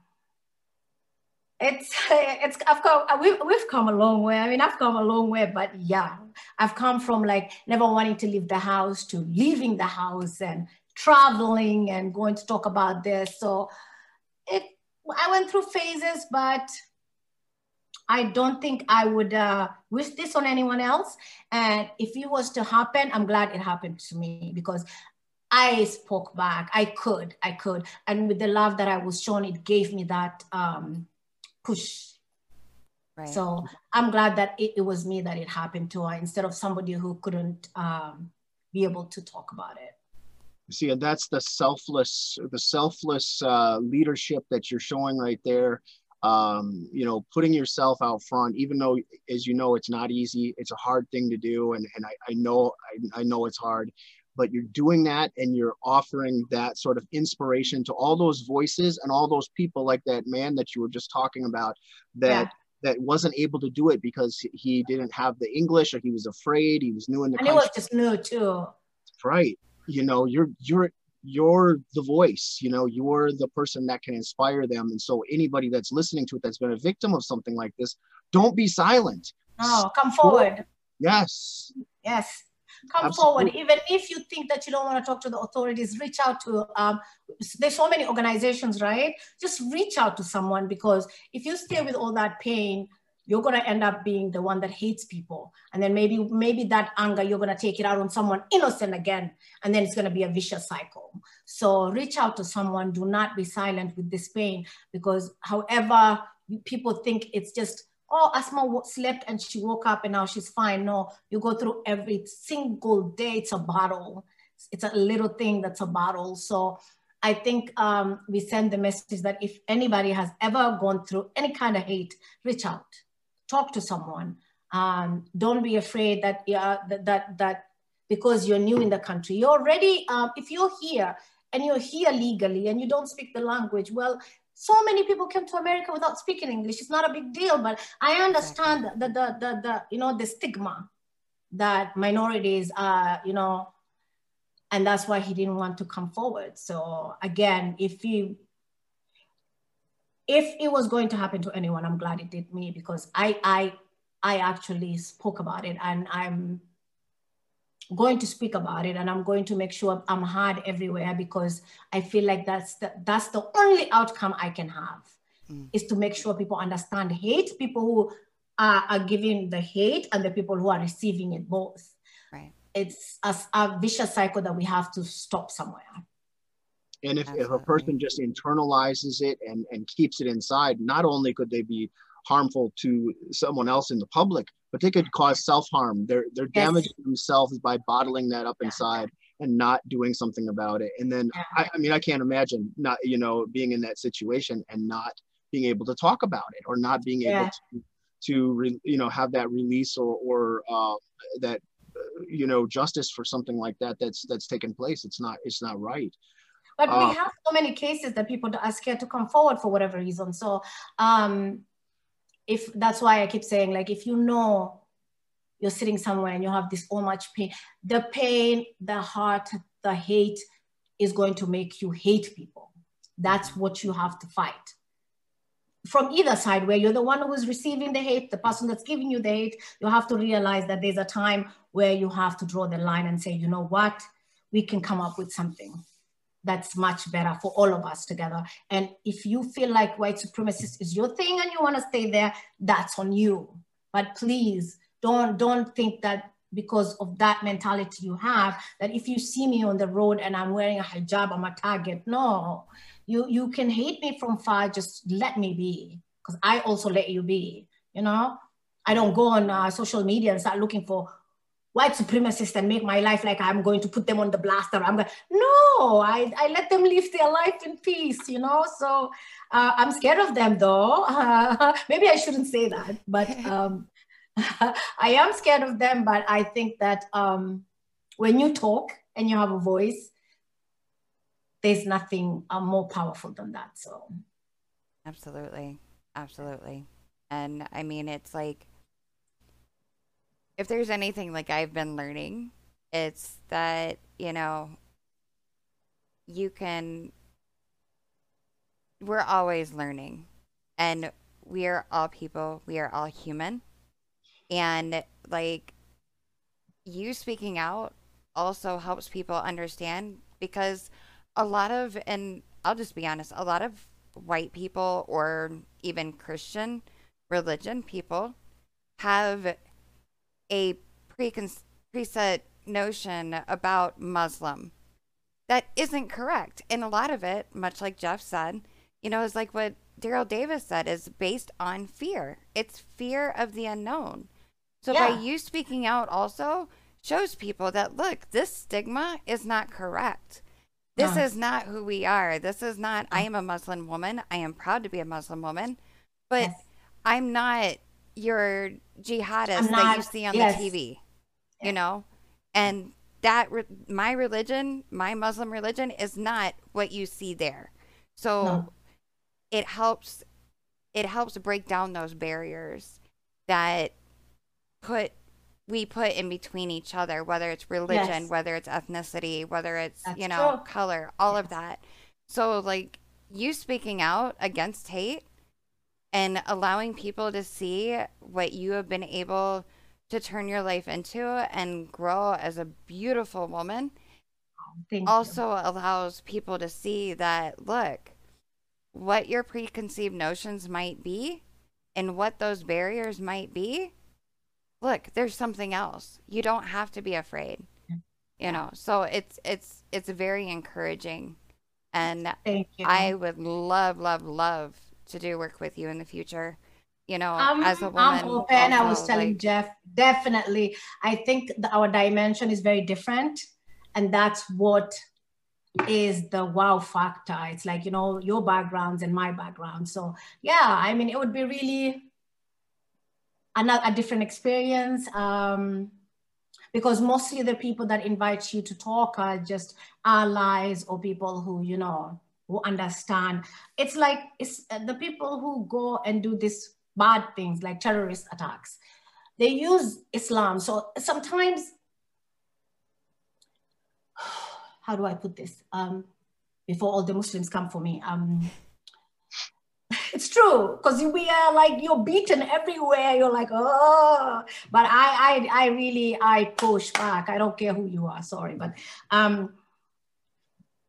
it's it's I've come we've, we've come a long way. I mean, I've come a long way, but yeah, I've come from like never wanting to leave the house to leaving the house and traveling and going to talk about this. So it I went through phases, but I don't think I would uh, wish this on anyone else. And if it was to happen, I'm glad it happened to me because I spoke back. I could, I could. And with the love that I was shown, it gave me that um, push. Right. So I'm glad that it, it, was me that it happened to, uh, instead of somebody who couldn't um, be able to talk about it. See, and that's the selfless, the selfless uh, leadership that you're showing right there. Um, you know, putting yourself out front, even though, as you know, it's not easy. It's a hard thing to do, and and I, I know I, I know it's hard but you're doing that and you're offering that sort of inspiration to all those voices and all those people like that man that you were just talking about that yeah. that wasn't able to do it because he didn't have the english or he was afraid he was new in the and country. it was just new too right you know you're you're you're the voice you know you're the person that can inspire them. And so anybody that's listening to it that's been a victim of something like this don't be silent. Oh come forward. Yes. Yes. Come Absolutely. forward. Even if you think that you don't want to talk to the authorities reach out to um, there's so many organizations right? Just reach out to someone because if you stay with all that pain you're going to end up being the one that hates people and then maybe maybe that anger you're going to take it out on someone innocent again and then it's going to be a vicious cycle so reach out to someone do not be silent with this pain because however people think it's just oh, Asma slept and she woke up and now she's fine. No, you go through every single day. It's a battle. It's a little thing that's a battle. So I think um, we send the message that if anybody has ever gone through any kind of hate, reach out, talk to someone. Um, don't be afraid that, yeah, that, that, that because you're new in the country, you're already, um, if you're here and you're here legally and you don't speak the language, well, so many people came to America without speaking English. It's not a big deal, but I understand the, the, the, the you know, the stigma that minorities are, you know, and that's why he didn't want to come forward. So again, if he, if it was going to happen to anyone, I'm glad it did me because I, I, I actually spoke about it and I'm going to speak about it and I'm going to make sure I'm heard everywhere because I feel like that's the, that's the only outcome I can have mm. is to make sure people understand hate, people who are, are giving the hate and the people who are receiving it both. Right. It's a, a vicious cycle that we have to stop somewhere. And if, if a person just internalizes it and, and keeps it inside, not only could they be harmful to someone else in the public, but they could cause self-harm. They're they're yes. damaging themselves by bottling that up inside and not doing something about it. And then yeah. I, I, mean I can't imagine not you know being in that situation and not being able to talk about it or not being yeah. able to to re, you know have that release or or uh, that uh, you know justice for something like that that's that's taken place. It's not it's not right. But uh, we have so many cases that people are scared to come forward for whatever reason. So um, if that's why I keep saying, like, if you know you're sitting somewhere and you have this so much pain, the pain, the heart, the hate is going to make you hate people. That's what you have to fight. From either side, where you're the one who is receiving the hate, the person that's giving you the hate, you have to realize that there's a time where you have to draw the line and say, you know what, we can come up with something that's much better for all of us together. And if you feel like white supremacist is your thing and you want to stay there, that's on you. But please don't don't think that because of that mentality you have that if you see me on the road and I'm wearing a hijab, I'm a target. No, you you can hate me from far. Just let me be, because I also let you be. You know, I don't go on uh, social media and start looking for white supremacists and make my life like I'm going to put them on the blaster. I'm going, no, I, I let them live their life in peace, you know? So uh, I'm scared of them though. Uh, maybe I shouldn't say that, but um, I am scared of them, but I think that um, when you talk and you have a voice, there's nothing uh, more powerful than that. So, absolutely, absolutely, and I mean, it's like if there's anything like I've been learning, it's that you know you can. We're always learning, and we are all people. We are all human, and like you speaking out also helps people understand because a lot of, and I'll just be honest, a lot of white people or even Christian religion people have a precon- preset notion about Muslim that isn't correct. And a lot of it, much like Jeff said, you know, is like what Daryl Davis said, is based on fear. It's fear of the unknown. So yeah. by you speaking out also shows people that look, this stigma is not correct. This uh-huh. is not who we are. This is not, I am a Muslim woman. I am proud to be a Muslim woman, but yes. I'm not your jihadist not, that you see on yes. the TV, you know? And that, re- my religion, my Muslim religion is not what you see there. So no. it helps, it helps break down those barriers that put we put in between each other, whether it's religion, yes. whether it's ethnicity, whether it's, That's you know, true. color, all of that. So, like, you speaking out against hate and allowing people to see what you have been able to turn your life into and grow as a beautiful woman Thank also you. allows people to see that, look, what your preconceived notions might be and what those barriers might be look, there's something else. You don't have to be afraid. You know, so it's it's it's very encouraging, and I would love, love, love to do work with you in the future. You know, um, as a woman, I'm open. Also, I was telling like, Jeff, definitely. I think the, our dimension is very different, and that's what is the wow factor. It's like you know your backgrounds and my background. So yeah, I mean, it would be really another a different experience um, because mostly the people that invite you to talk are just allies or people who you know who understand. It's like it's uh, the people who go and do these bad things like terrorist attacks they use islam. So sometimes how do i put this? Um, before all the muslims come for me um, it's true because we are like you're beaten everywhere. You're like oh. But I, I i really i push back. I don't care who you are sorry but um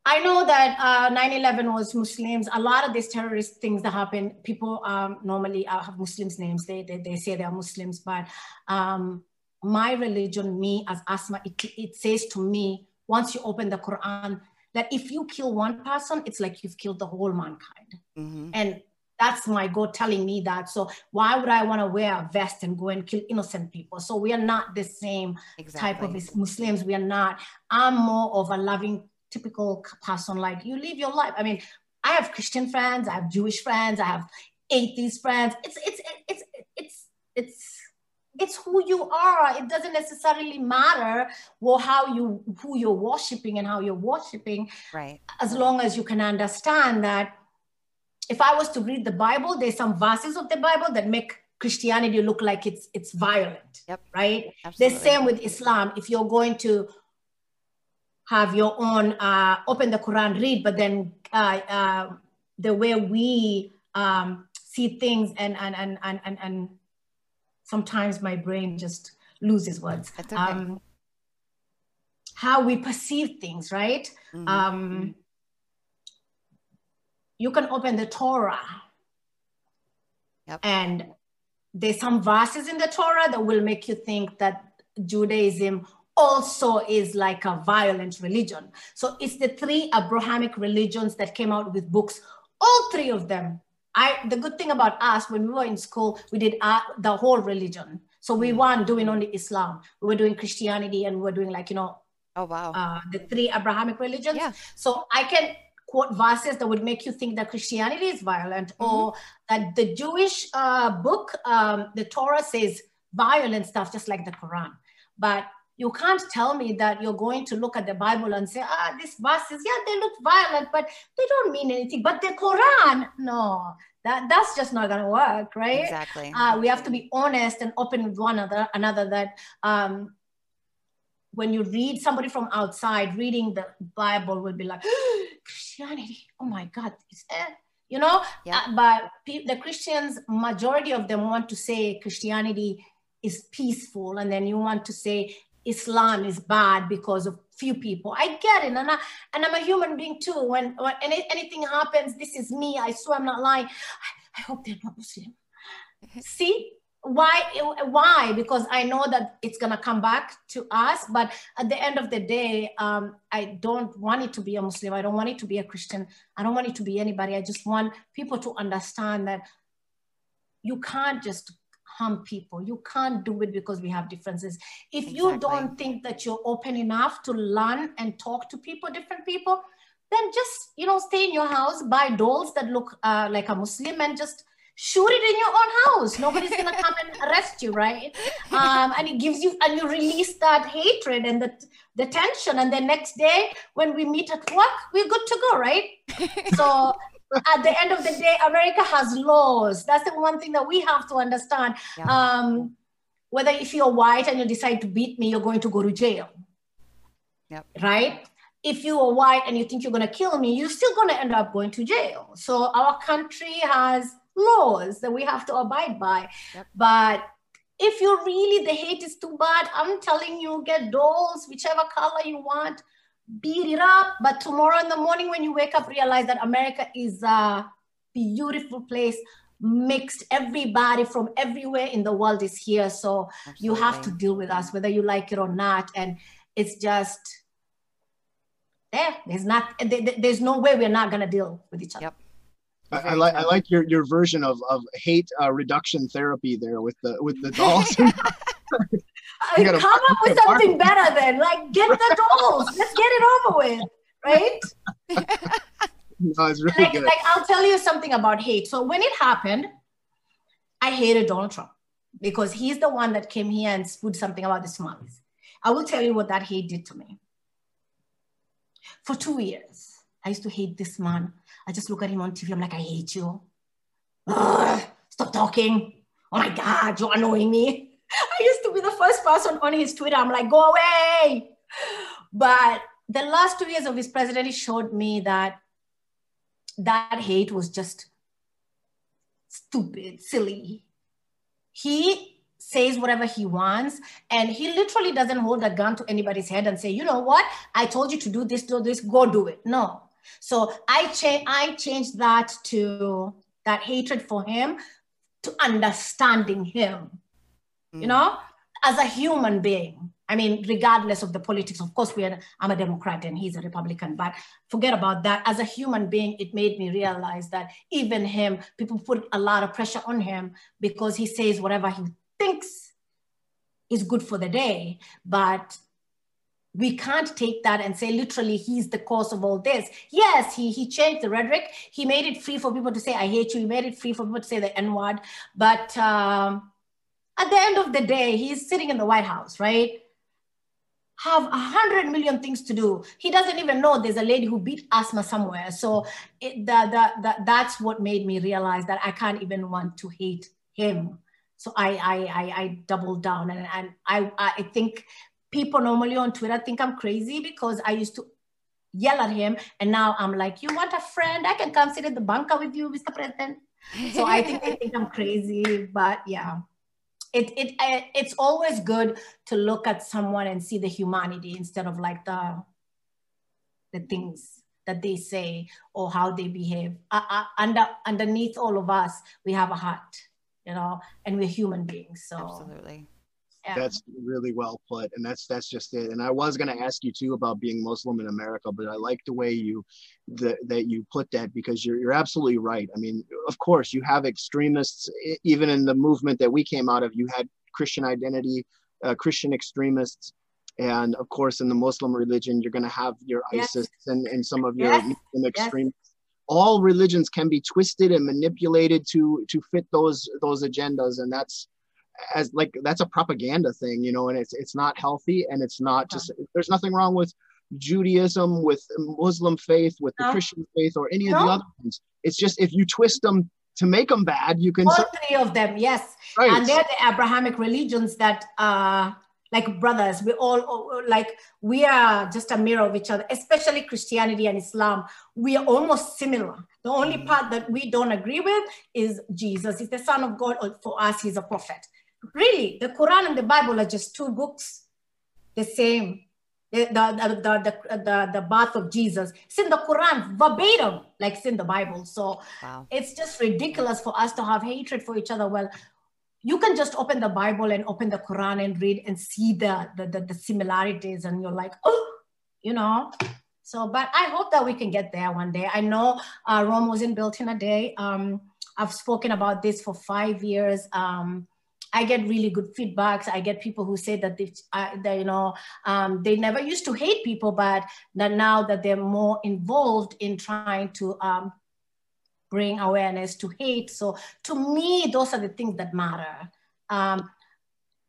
I know that uh, 9/11 was Muslims. A lot of these terrorist things that happen, people um, normally uh, have Muslims names. They, they, they say they are Muslims, but um, my religion, me as Asma, it, it says to me, once you open the Quran, that if you kill one person, it's like you've killed the whole mankind. Mm-hmm. And that's my God telling me that. So why would I want to wear a vest and go and kill innocent people? So we are not the same exactly. type of Muslims. We are not. I'm more of a loving, typical person. Like you live your life. I mean, I have Christian friends. I have Jewish friends. I have atheist friends. It's it's it's it's it's it's who you are. It doesn't necessarily matter well how you who you're worshiping and how you're worshiping. Right. As long as you can understand that if I was to read the Bible, there's some verses of the Bible that make Christianity look like it's it's violent. Yep. Right. Absolutely. The same with Islam. If you're going to have your own uh, open the Quran, read, but then uh, uh, the way we um, see things and and and and and, and sometimes my brain just loses words. Okay. Um, how we perceive things, right? Mm-hmm. Um, you can open the Torah. Yep. And there's some verses in the Torah that will make you think that Judaism also is like a violent religion. So it's the three Abrahamic religions that came out with books, all three of them. I the good thing about us when we were in school, we did uh, the whole religion. So we mm. weren't doing only Islam. We were doing Christianity and we were doing like, you know, oh wow. Uh, the three Abrahamic religions. Yeah. So I can quote verses that would make you think that Christianity is violent, mm-hmm. or that the Jewish uh, book, um, the Torah says violent stuff, just like the Quran. But you can't tell me that you're going to look at the Bible and say, ah, these verses, yeah, they look violent, but they don't mean anything. But the Quran, no, that, that's just not going to work, right? Exactly. Uh, we have to be honest and open with one another, another that um, when you read somebody from outside reading the Bible will be like, Christianity, oh my God, is that? You know, yeah. uh, but the Christians, majority of them want to say Christianity is peaceful, and then you want to say Islam is bad because of few people. I get it, and I and I'm a human being too. When when any, anything happens, this is me. I swear I'm not lying. I, I hope they're not Muslim. See why? Why? Because I know that it's gonna come back to us. But at the end of the day, um, I don't want it to be a Muslim. I don't want it to be a Christian. I don't want it to be anybody. I just want people to understand that you can't just harm people. You can't do it because we have differences. If exactly. you don't think that you're open enough to learn and talk to people, different people, then just you know stay in your house, buy dolls that look uh, like a Muslim, and just shoot it in your own house. Nobody's gonna come and arrest you, right? Um, and it gives you and you release that hatred and the the tension, and the next day when we meet at work, we're good to go, right? So at the end of the day, America has laws. That's the one thing that we have to understand. Yeah. Um, whether if you're white and you decide to beat me, you're going to go to jail. Yep. Right? If you are white and you think you're going to kill me, you're still going to end up going to jail. So our country has laws that we have to abide by. Yep. But if you're really the hate is too bad, I'm telling you, get dolls, whichever color you want beat it up. But tomorrow in the morning, when you wake up, realize that America is a beautiful place, mixed. Everybody from everywhere in the world is here. So Absolutely. you have to deal with us, whether you like it or not. And it's just there. There's not. There's no way we're not gonna deal with each other. Yep. I, I, like I like your, your version of, of hate uh, reduction therapy there with the with the dolls. Uh, come up with something better then. Like, get the dolls. Let's get it over with, right? no, it's really like, good. Like, I'll tell you something about hate. So when it happened, I hated Donald Trump because he's the one that came here and spewed something about the Somalis. I will tell you what that hate did to me. For two years, I used to hate this man. I just look at him on TV. I'm like, I hate you. Ugh, stop talking. Oh my God, you're annoying me. I first person on his Twitter. I'm like, go away. But the last two years of his presidency showed me that that hate was just stupid, silly. He says whatever he wants, and he literally doesn't hold a gun to anybody's head and say, you know what, I told you to do this, do this, go do it. No. So I cha- I changed that to that hatred for him to understanding him you mm. know, as a human being. I mean, regardless of the politics, of course, we are, I'm a Democrat and he's a Republican, but forget about that. As a human being, it made me realize that even him, people put a lot of pressure on him because he says whatever he thinks is good for the day. But we can't take that and say literally he's the cause of all this. Yes, he he changed the rhetoric. He made it free for people to say I hate you. He made it free for people to say the N word. But um, at the end of the day, he's sitting in the White House, right? Have a hundred million things to do. He doesn't even know there's a lady who beat Asma somewhere. So it, the, the, the, that's what made me realize that I can't even want to hate him. So I I I, I doubled down, and, and I I think people normally on Twitter think I'm crazy because I used to yell at him, and now I'm like, you want a friend? I can come sit in the bunker with you, Mr. President. So I think they think I'm crazy, but yeah it, it it's always good to look at someone and see the humanity instead of like the the things that they say or how they behave. Uh, uh, under underneath all of us, we have a heart, you know, and we're human beings. So absolutely. Yeah. That's really well put, and that's that's just it. And I was going to ask you too about being Muslim in America, but I like the way you the, that you put that because you're you're absolutely right. I mean, of course, you have extremists even in the movement that we came out of. You had Christian identity, uh, Christian extremists, and of course, in the Muslim religion, you're going to have your yes. ISIS and, and some of your yes. Muslim extremists. Yes. All religions can be twisted and manipulated to to fit those those agendas, and that's as like that's a propaganda thing, you know, and it's it's not healthy and it's not just there's nothing wrong with Judaism, with Muslim faith, with the. Christian faith, or any of the other ones. It's just if you twist them to make them bad, you can. All three of them, yes. Right. And they're the Abrahamic religions that are like brothers. We all like we are just a mirror of each other, especially Christianity and Islam. We are almost similar. The only mm. part that we don't agree with is Jesus. He's the Son of God. For us, he's a prophet. Really, the Quran and the Bible are just two books, the same the, the, the, the, the, birth of Jesus. It's in the Quran verbatim, like it's in the Bible. So wow. it's just ridiculous for us to have hatred for each other. Well, you can just open the Bible and open the Quran and read and see the, the, the, the similarities, and you're like, oh, you know. So, but I hope that we can get there one day. I know uh, Rome wasn't built in a day. Um, I've spoken about this for five years. Um, I get really good feedbacks. I get people who say that they, uh, you know, um, they never used to hate people, but that now that they're more involved in trying to um, bring awareness to hate. So to me, those are the things that matter. Um,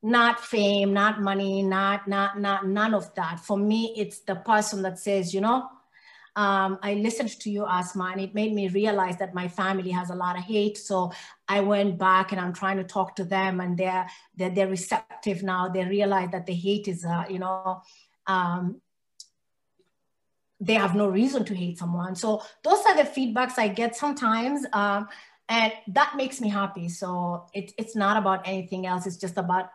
not fame, not money, not not not none of that. For me, it's the person that says, you know, um, I listened to you, Asma, and it made me realize that my family has a lot of hate. So I went back and I'm trying to talk to them, and they're they're, they're receptive now. They realize that the hate is, uh, you know, um, they have no reason to hate someone. So those are the feedbacks I get sometimes. Um, and that makes me happy. So it, it's not about anything else. It's just about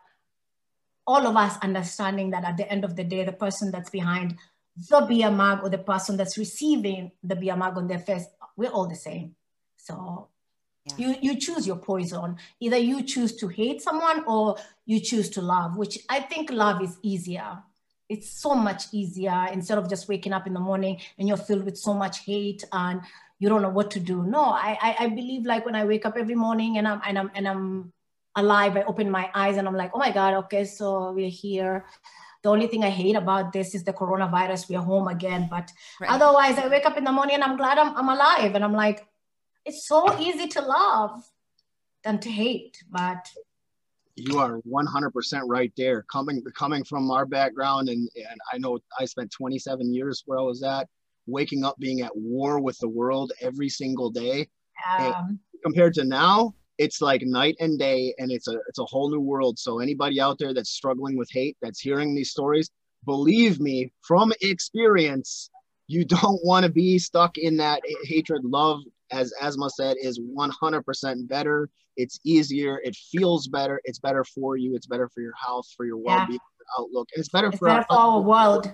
all of us understanding that at the end of the day, the person that's behind the mug or the person that's receiving the mug on their face, we're all the same. So yeah. you, you choose your poison. Either you choose to hate someone or you choose to love, which I think love is easier. It's so much easier instead of just waking up in the morning and you're filled with so much hate and you don't know what to do. No, I, I, I believe like when I wake up every morning and I'm, and I'm, and I'm alive, I open my eyes and I'm like, oh my God, okay, so we're here the only thing I hate about this is the coronavirus. We're home again. But right. otherwise, I wake up in the morning and I'm glad I'm, I'm alive. And I'm like, it's so easy to love than to hate. But you are 100% right there. Coming coming from our background, and, and I know I spent 27 years where I was at, waking up being at war with the world every single day. Um, compared to now, it's like night and day and it's a it's a whole new world. So anybody out there that's struggling with hate that's hearing these stories believe me from experience you don't want to be stuck in that hatred. Love as asma said is 100% better. It's easier. It feels better. It's better for you. It's better for your health for your well-being yeah. outlook. It's better it's for, better our, for our world.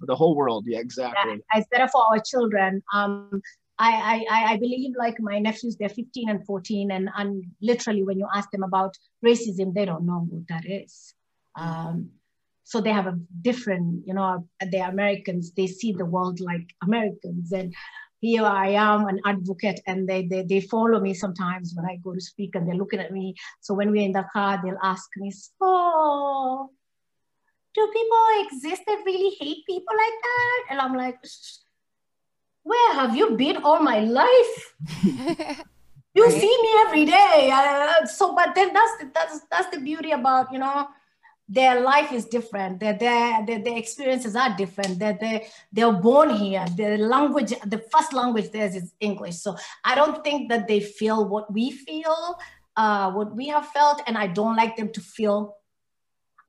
The whole world. Yeah exactly. Yeah, it's better for our children. Um I, I, I believe like my nephews, they're 15 and 14, and, and literally when you ask them about racism, they don't know what that is. Um, so they have a different, you know, they're Americans, they see the world like Americans. And here I am, an advocate, and they, they, they follow me sometimes when I go to speak and they're looking at me. So when we're in the car, they'll ask me, so do people exist that really hate people like that? And I'm like, where have you been all my life? you see me every day. Uh, so, but then that's the, that's that's the beauty about you know their life is different. Their their their, their experiences are different. They're they they're born here. The language, the first language theirs is English. So I don't think that they feel what we feel, uh, what we have felt, and I don't like them to feel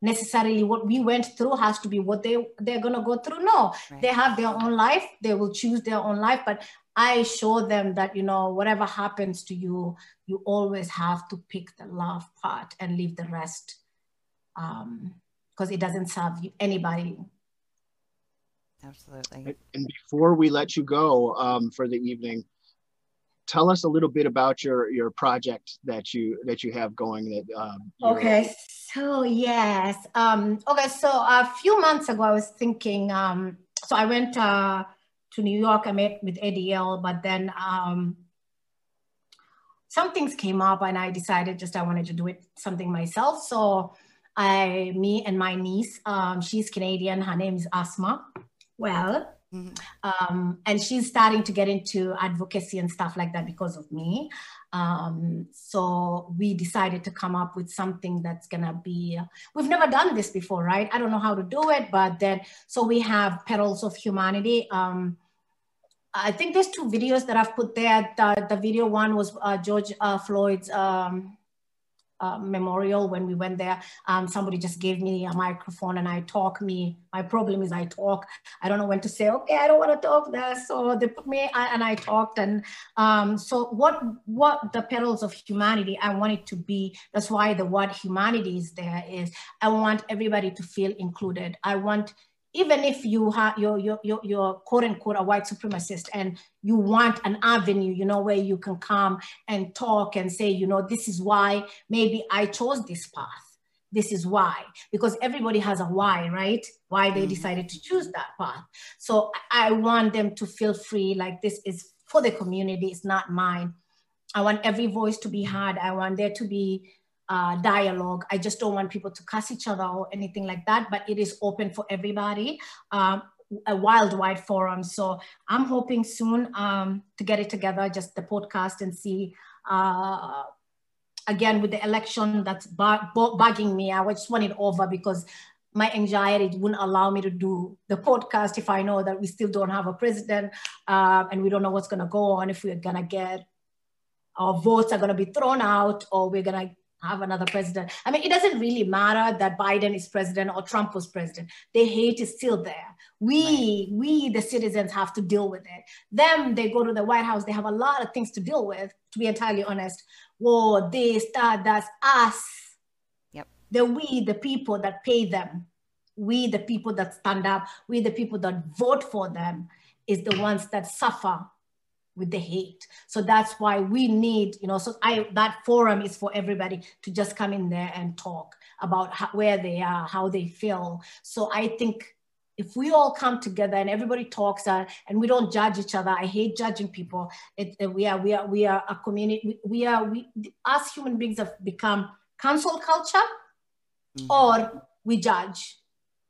necessarily what we went through has to be what they they're going to go through. No right. they have their own life. They will choose their own life. But i show them that you know whatever happens to you you always have to pick the love part and leave the rest um because it doesn't serve you anybody. Absolutely. And before we let you go um, for the evening tell us a little bit about your your project that you that you have going that um, okay so yes um okay so a few months ago i was thinking um so i went uh, to new york i met with adl but then um some things came up and i decided just i wanted to do it something myself. So i me and my niece um she's canadian her name is asma. Well Mm-hmm. Um, and she's starting to get into advocacy and stuff like that because of me. Um, so we decided to come up with something that's gonna be, we've never done this before, right? I don't know how to do it, but then, so we have Petals of Humanity. Um, I think there's two videos that I've put there. The, the video one was uh, George uh, Floyd's um, uh, memorial when we went there. Um, somebody just gave me a microphone and I talk me. My problem is I talk. I don't know when to say, okay, I don't want to talk there. So they put me and I talked. And um, so what, what the petals of humanity, I want it to be, that's why the word humanity is there is I want everybody to feel included. I want even if you have you're, you're, you're, you're quote unquote a white supremacist and you want an avenue, you know, where you can come and talk and say, you know, this is why maybe I chose this path. This is why, because everybody has a why, right? Why they mm-hmm. decided to choose that path. So I want them to feel free, like this is for the community, it's not mine. I want every voice to be heard. I want there to be uh, dialogue. I just don't want people to cuss each other or anything like that, but it is open for everybody. Um, a worldwide forum. So I'm hoping soon um, to get it together, just the podcast and see. Uh, again, with the election that's bugging me, I just want it over because my anxiety wouldn't allow me to do the podcast if I know that we still don't have a president uh, and we don't know what's going to go on, if we're going to get our votes are going to be thrown out or we're going to have another president. I mean, it doesn't really matter that Biden is president or Trump was president. The hate is still there. We, right. we, the citizens, have to deal with it. Them, they go to the White House. They have a lot of things to deal with. To be entirely honest, war, this, that, that's us. Yep. The we, the people that pay them. We, the people that stand up. We, the people that vote for them, is the ones that suffer with the hate. So that's why we need, you know, so I that forum is for everybody to just come in there and talk about how, where they are, how they feel. So I think if we all come together and everybody talks uh, and we don't judge each other, I hate judging people. It, uh, we are we are we are a community. We, we are we us human beings have become cancel culture, mm-hmm. or we judge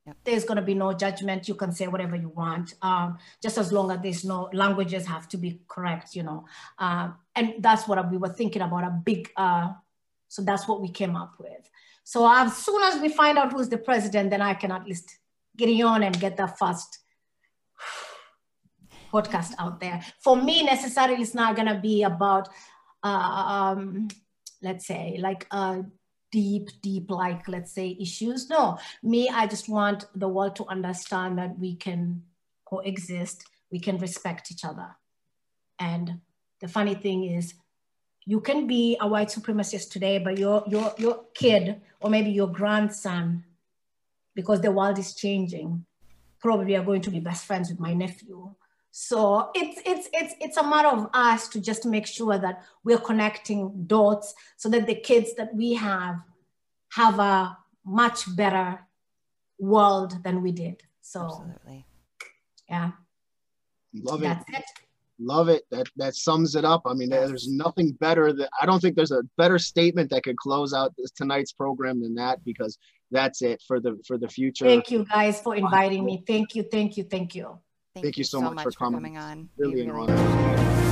Yep. There's going to be no judgment. You can say whatever you want, um, just as long as there's no languages have to be correct, you know. Uh, and that's what we were thinking about a big. Uh, so that's what we came up with. So as soon as we find out who's the president, then I can at least get on and get the first podcast out there. For me, necessarily, it's not going to be about, uh, um, let's say, like. Deep, deep, like let's say issues. No, me, I just want the world to understand that we can coexist, we can respect each other. And the funny thing is, you can be a white supremacist today, but your your your kid or maybe your grandson, because the world is changing, probably are going to be best friends with my nephew. So it's it's it's it's a matter of us to just make sure that we're connecting dots so that the kids that we have have a much better world than we did. So Absolutely. yeah. Love it. That's it. Love it. That that sums it up. I mean, there's nothing better that I don't think there's a better statement that could close out this tonight's program than that because that's it for the for the future. Thank you guys for inviting me. Thank you, thank you, thank you. Thank, Thank you, you, so, much, much for, coming. for coming on. Really, really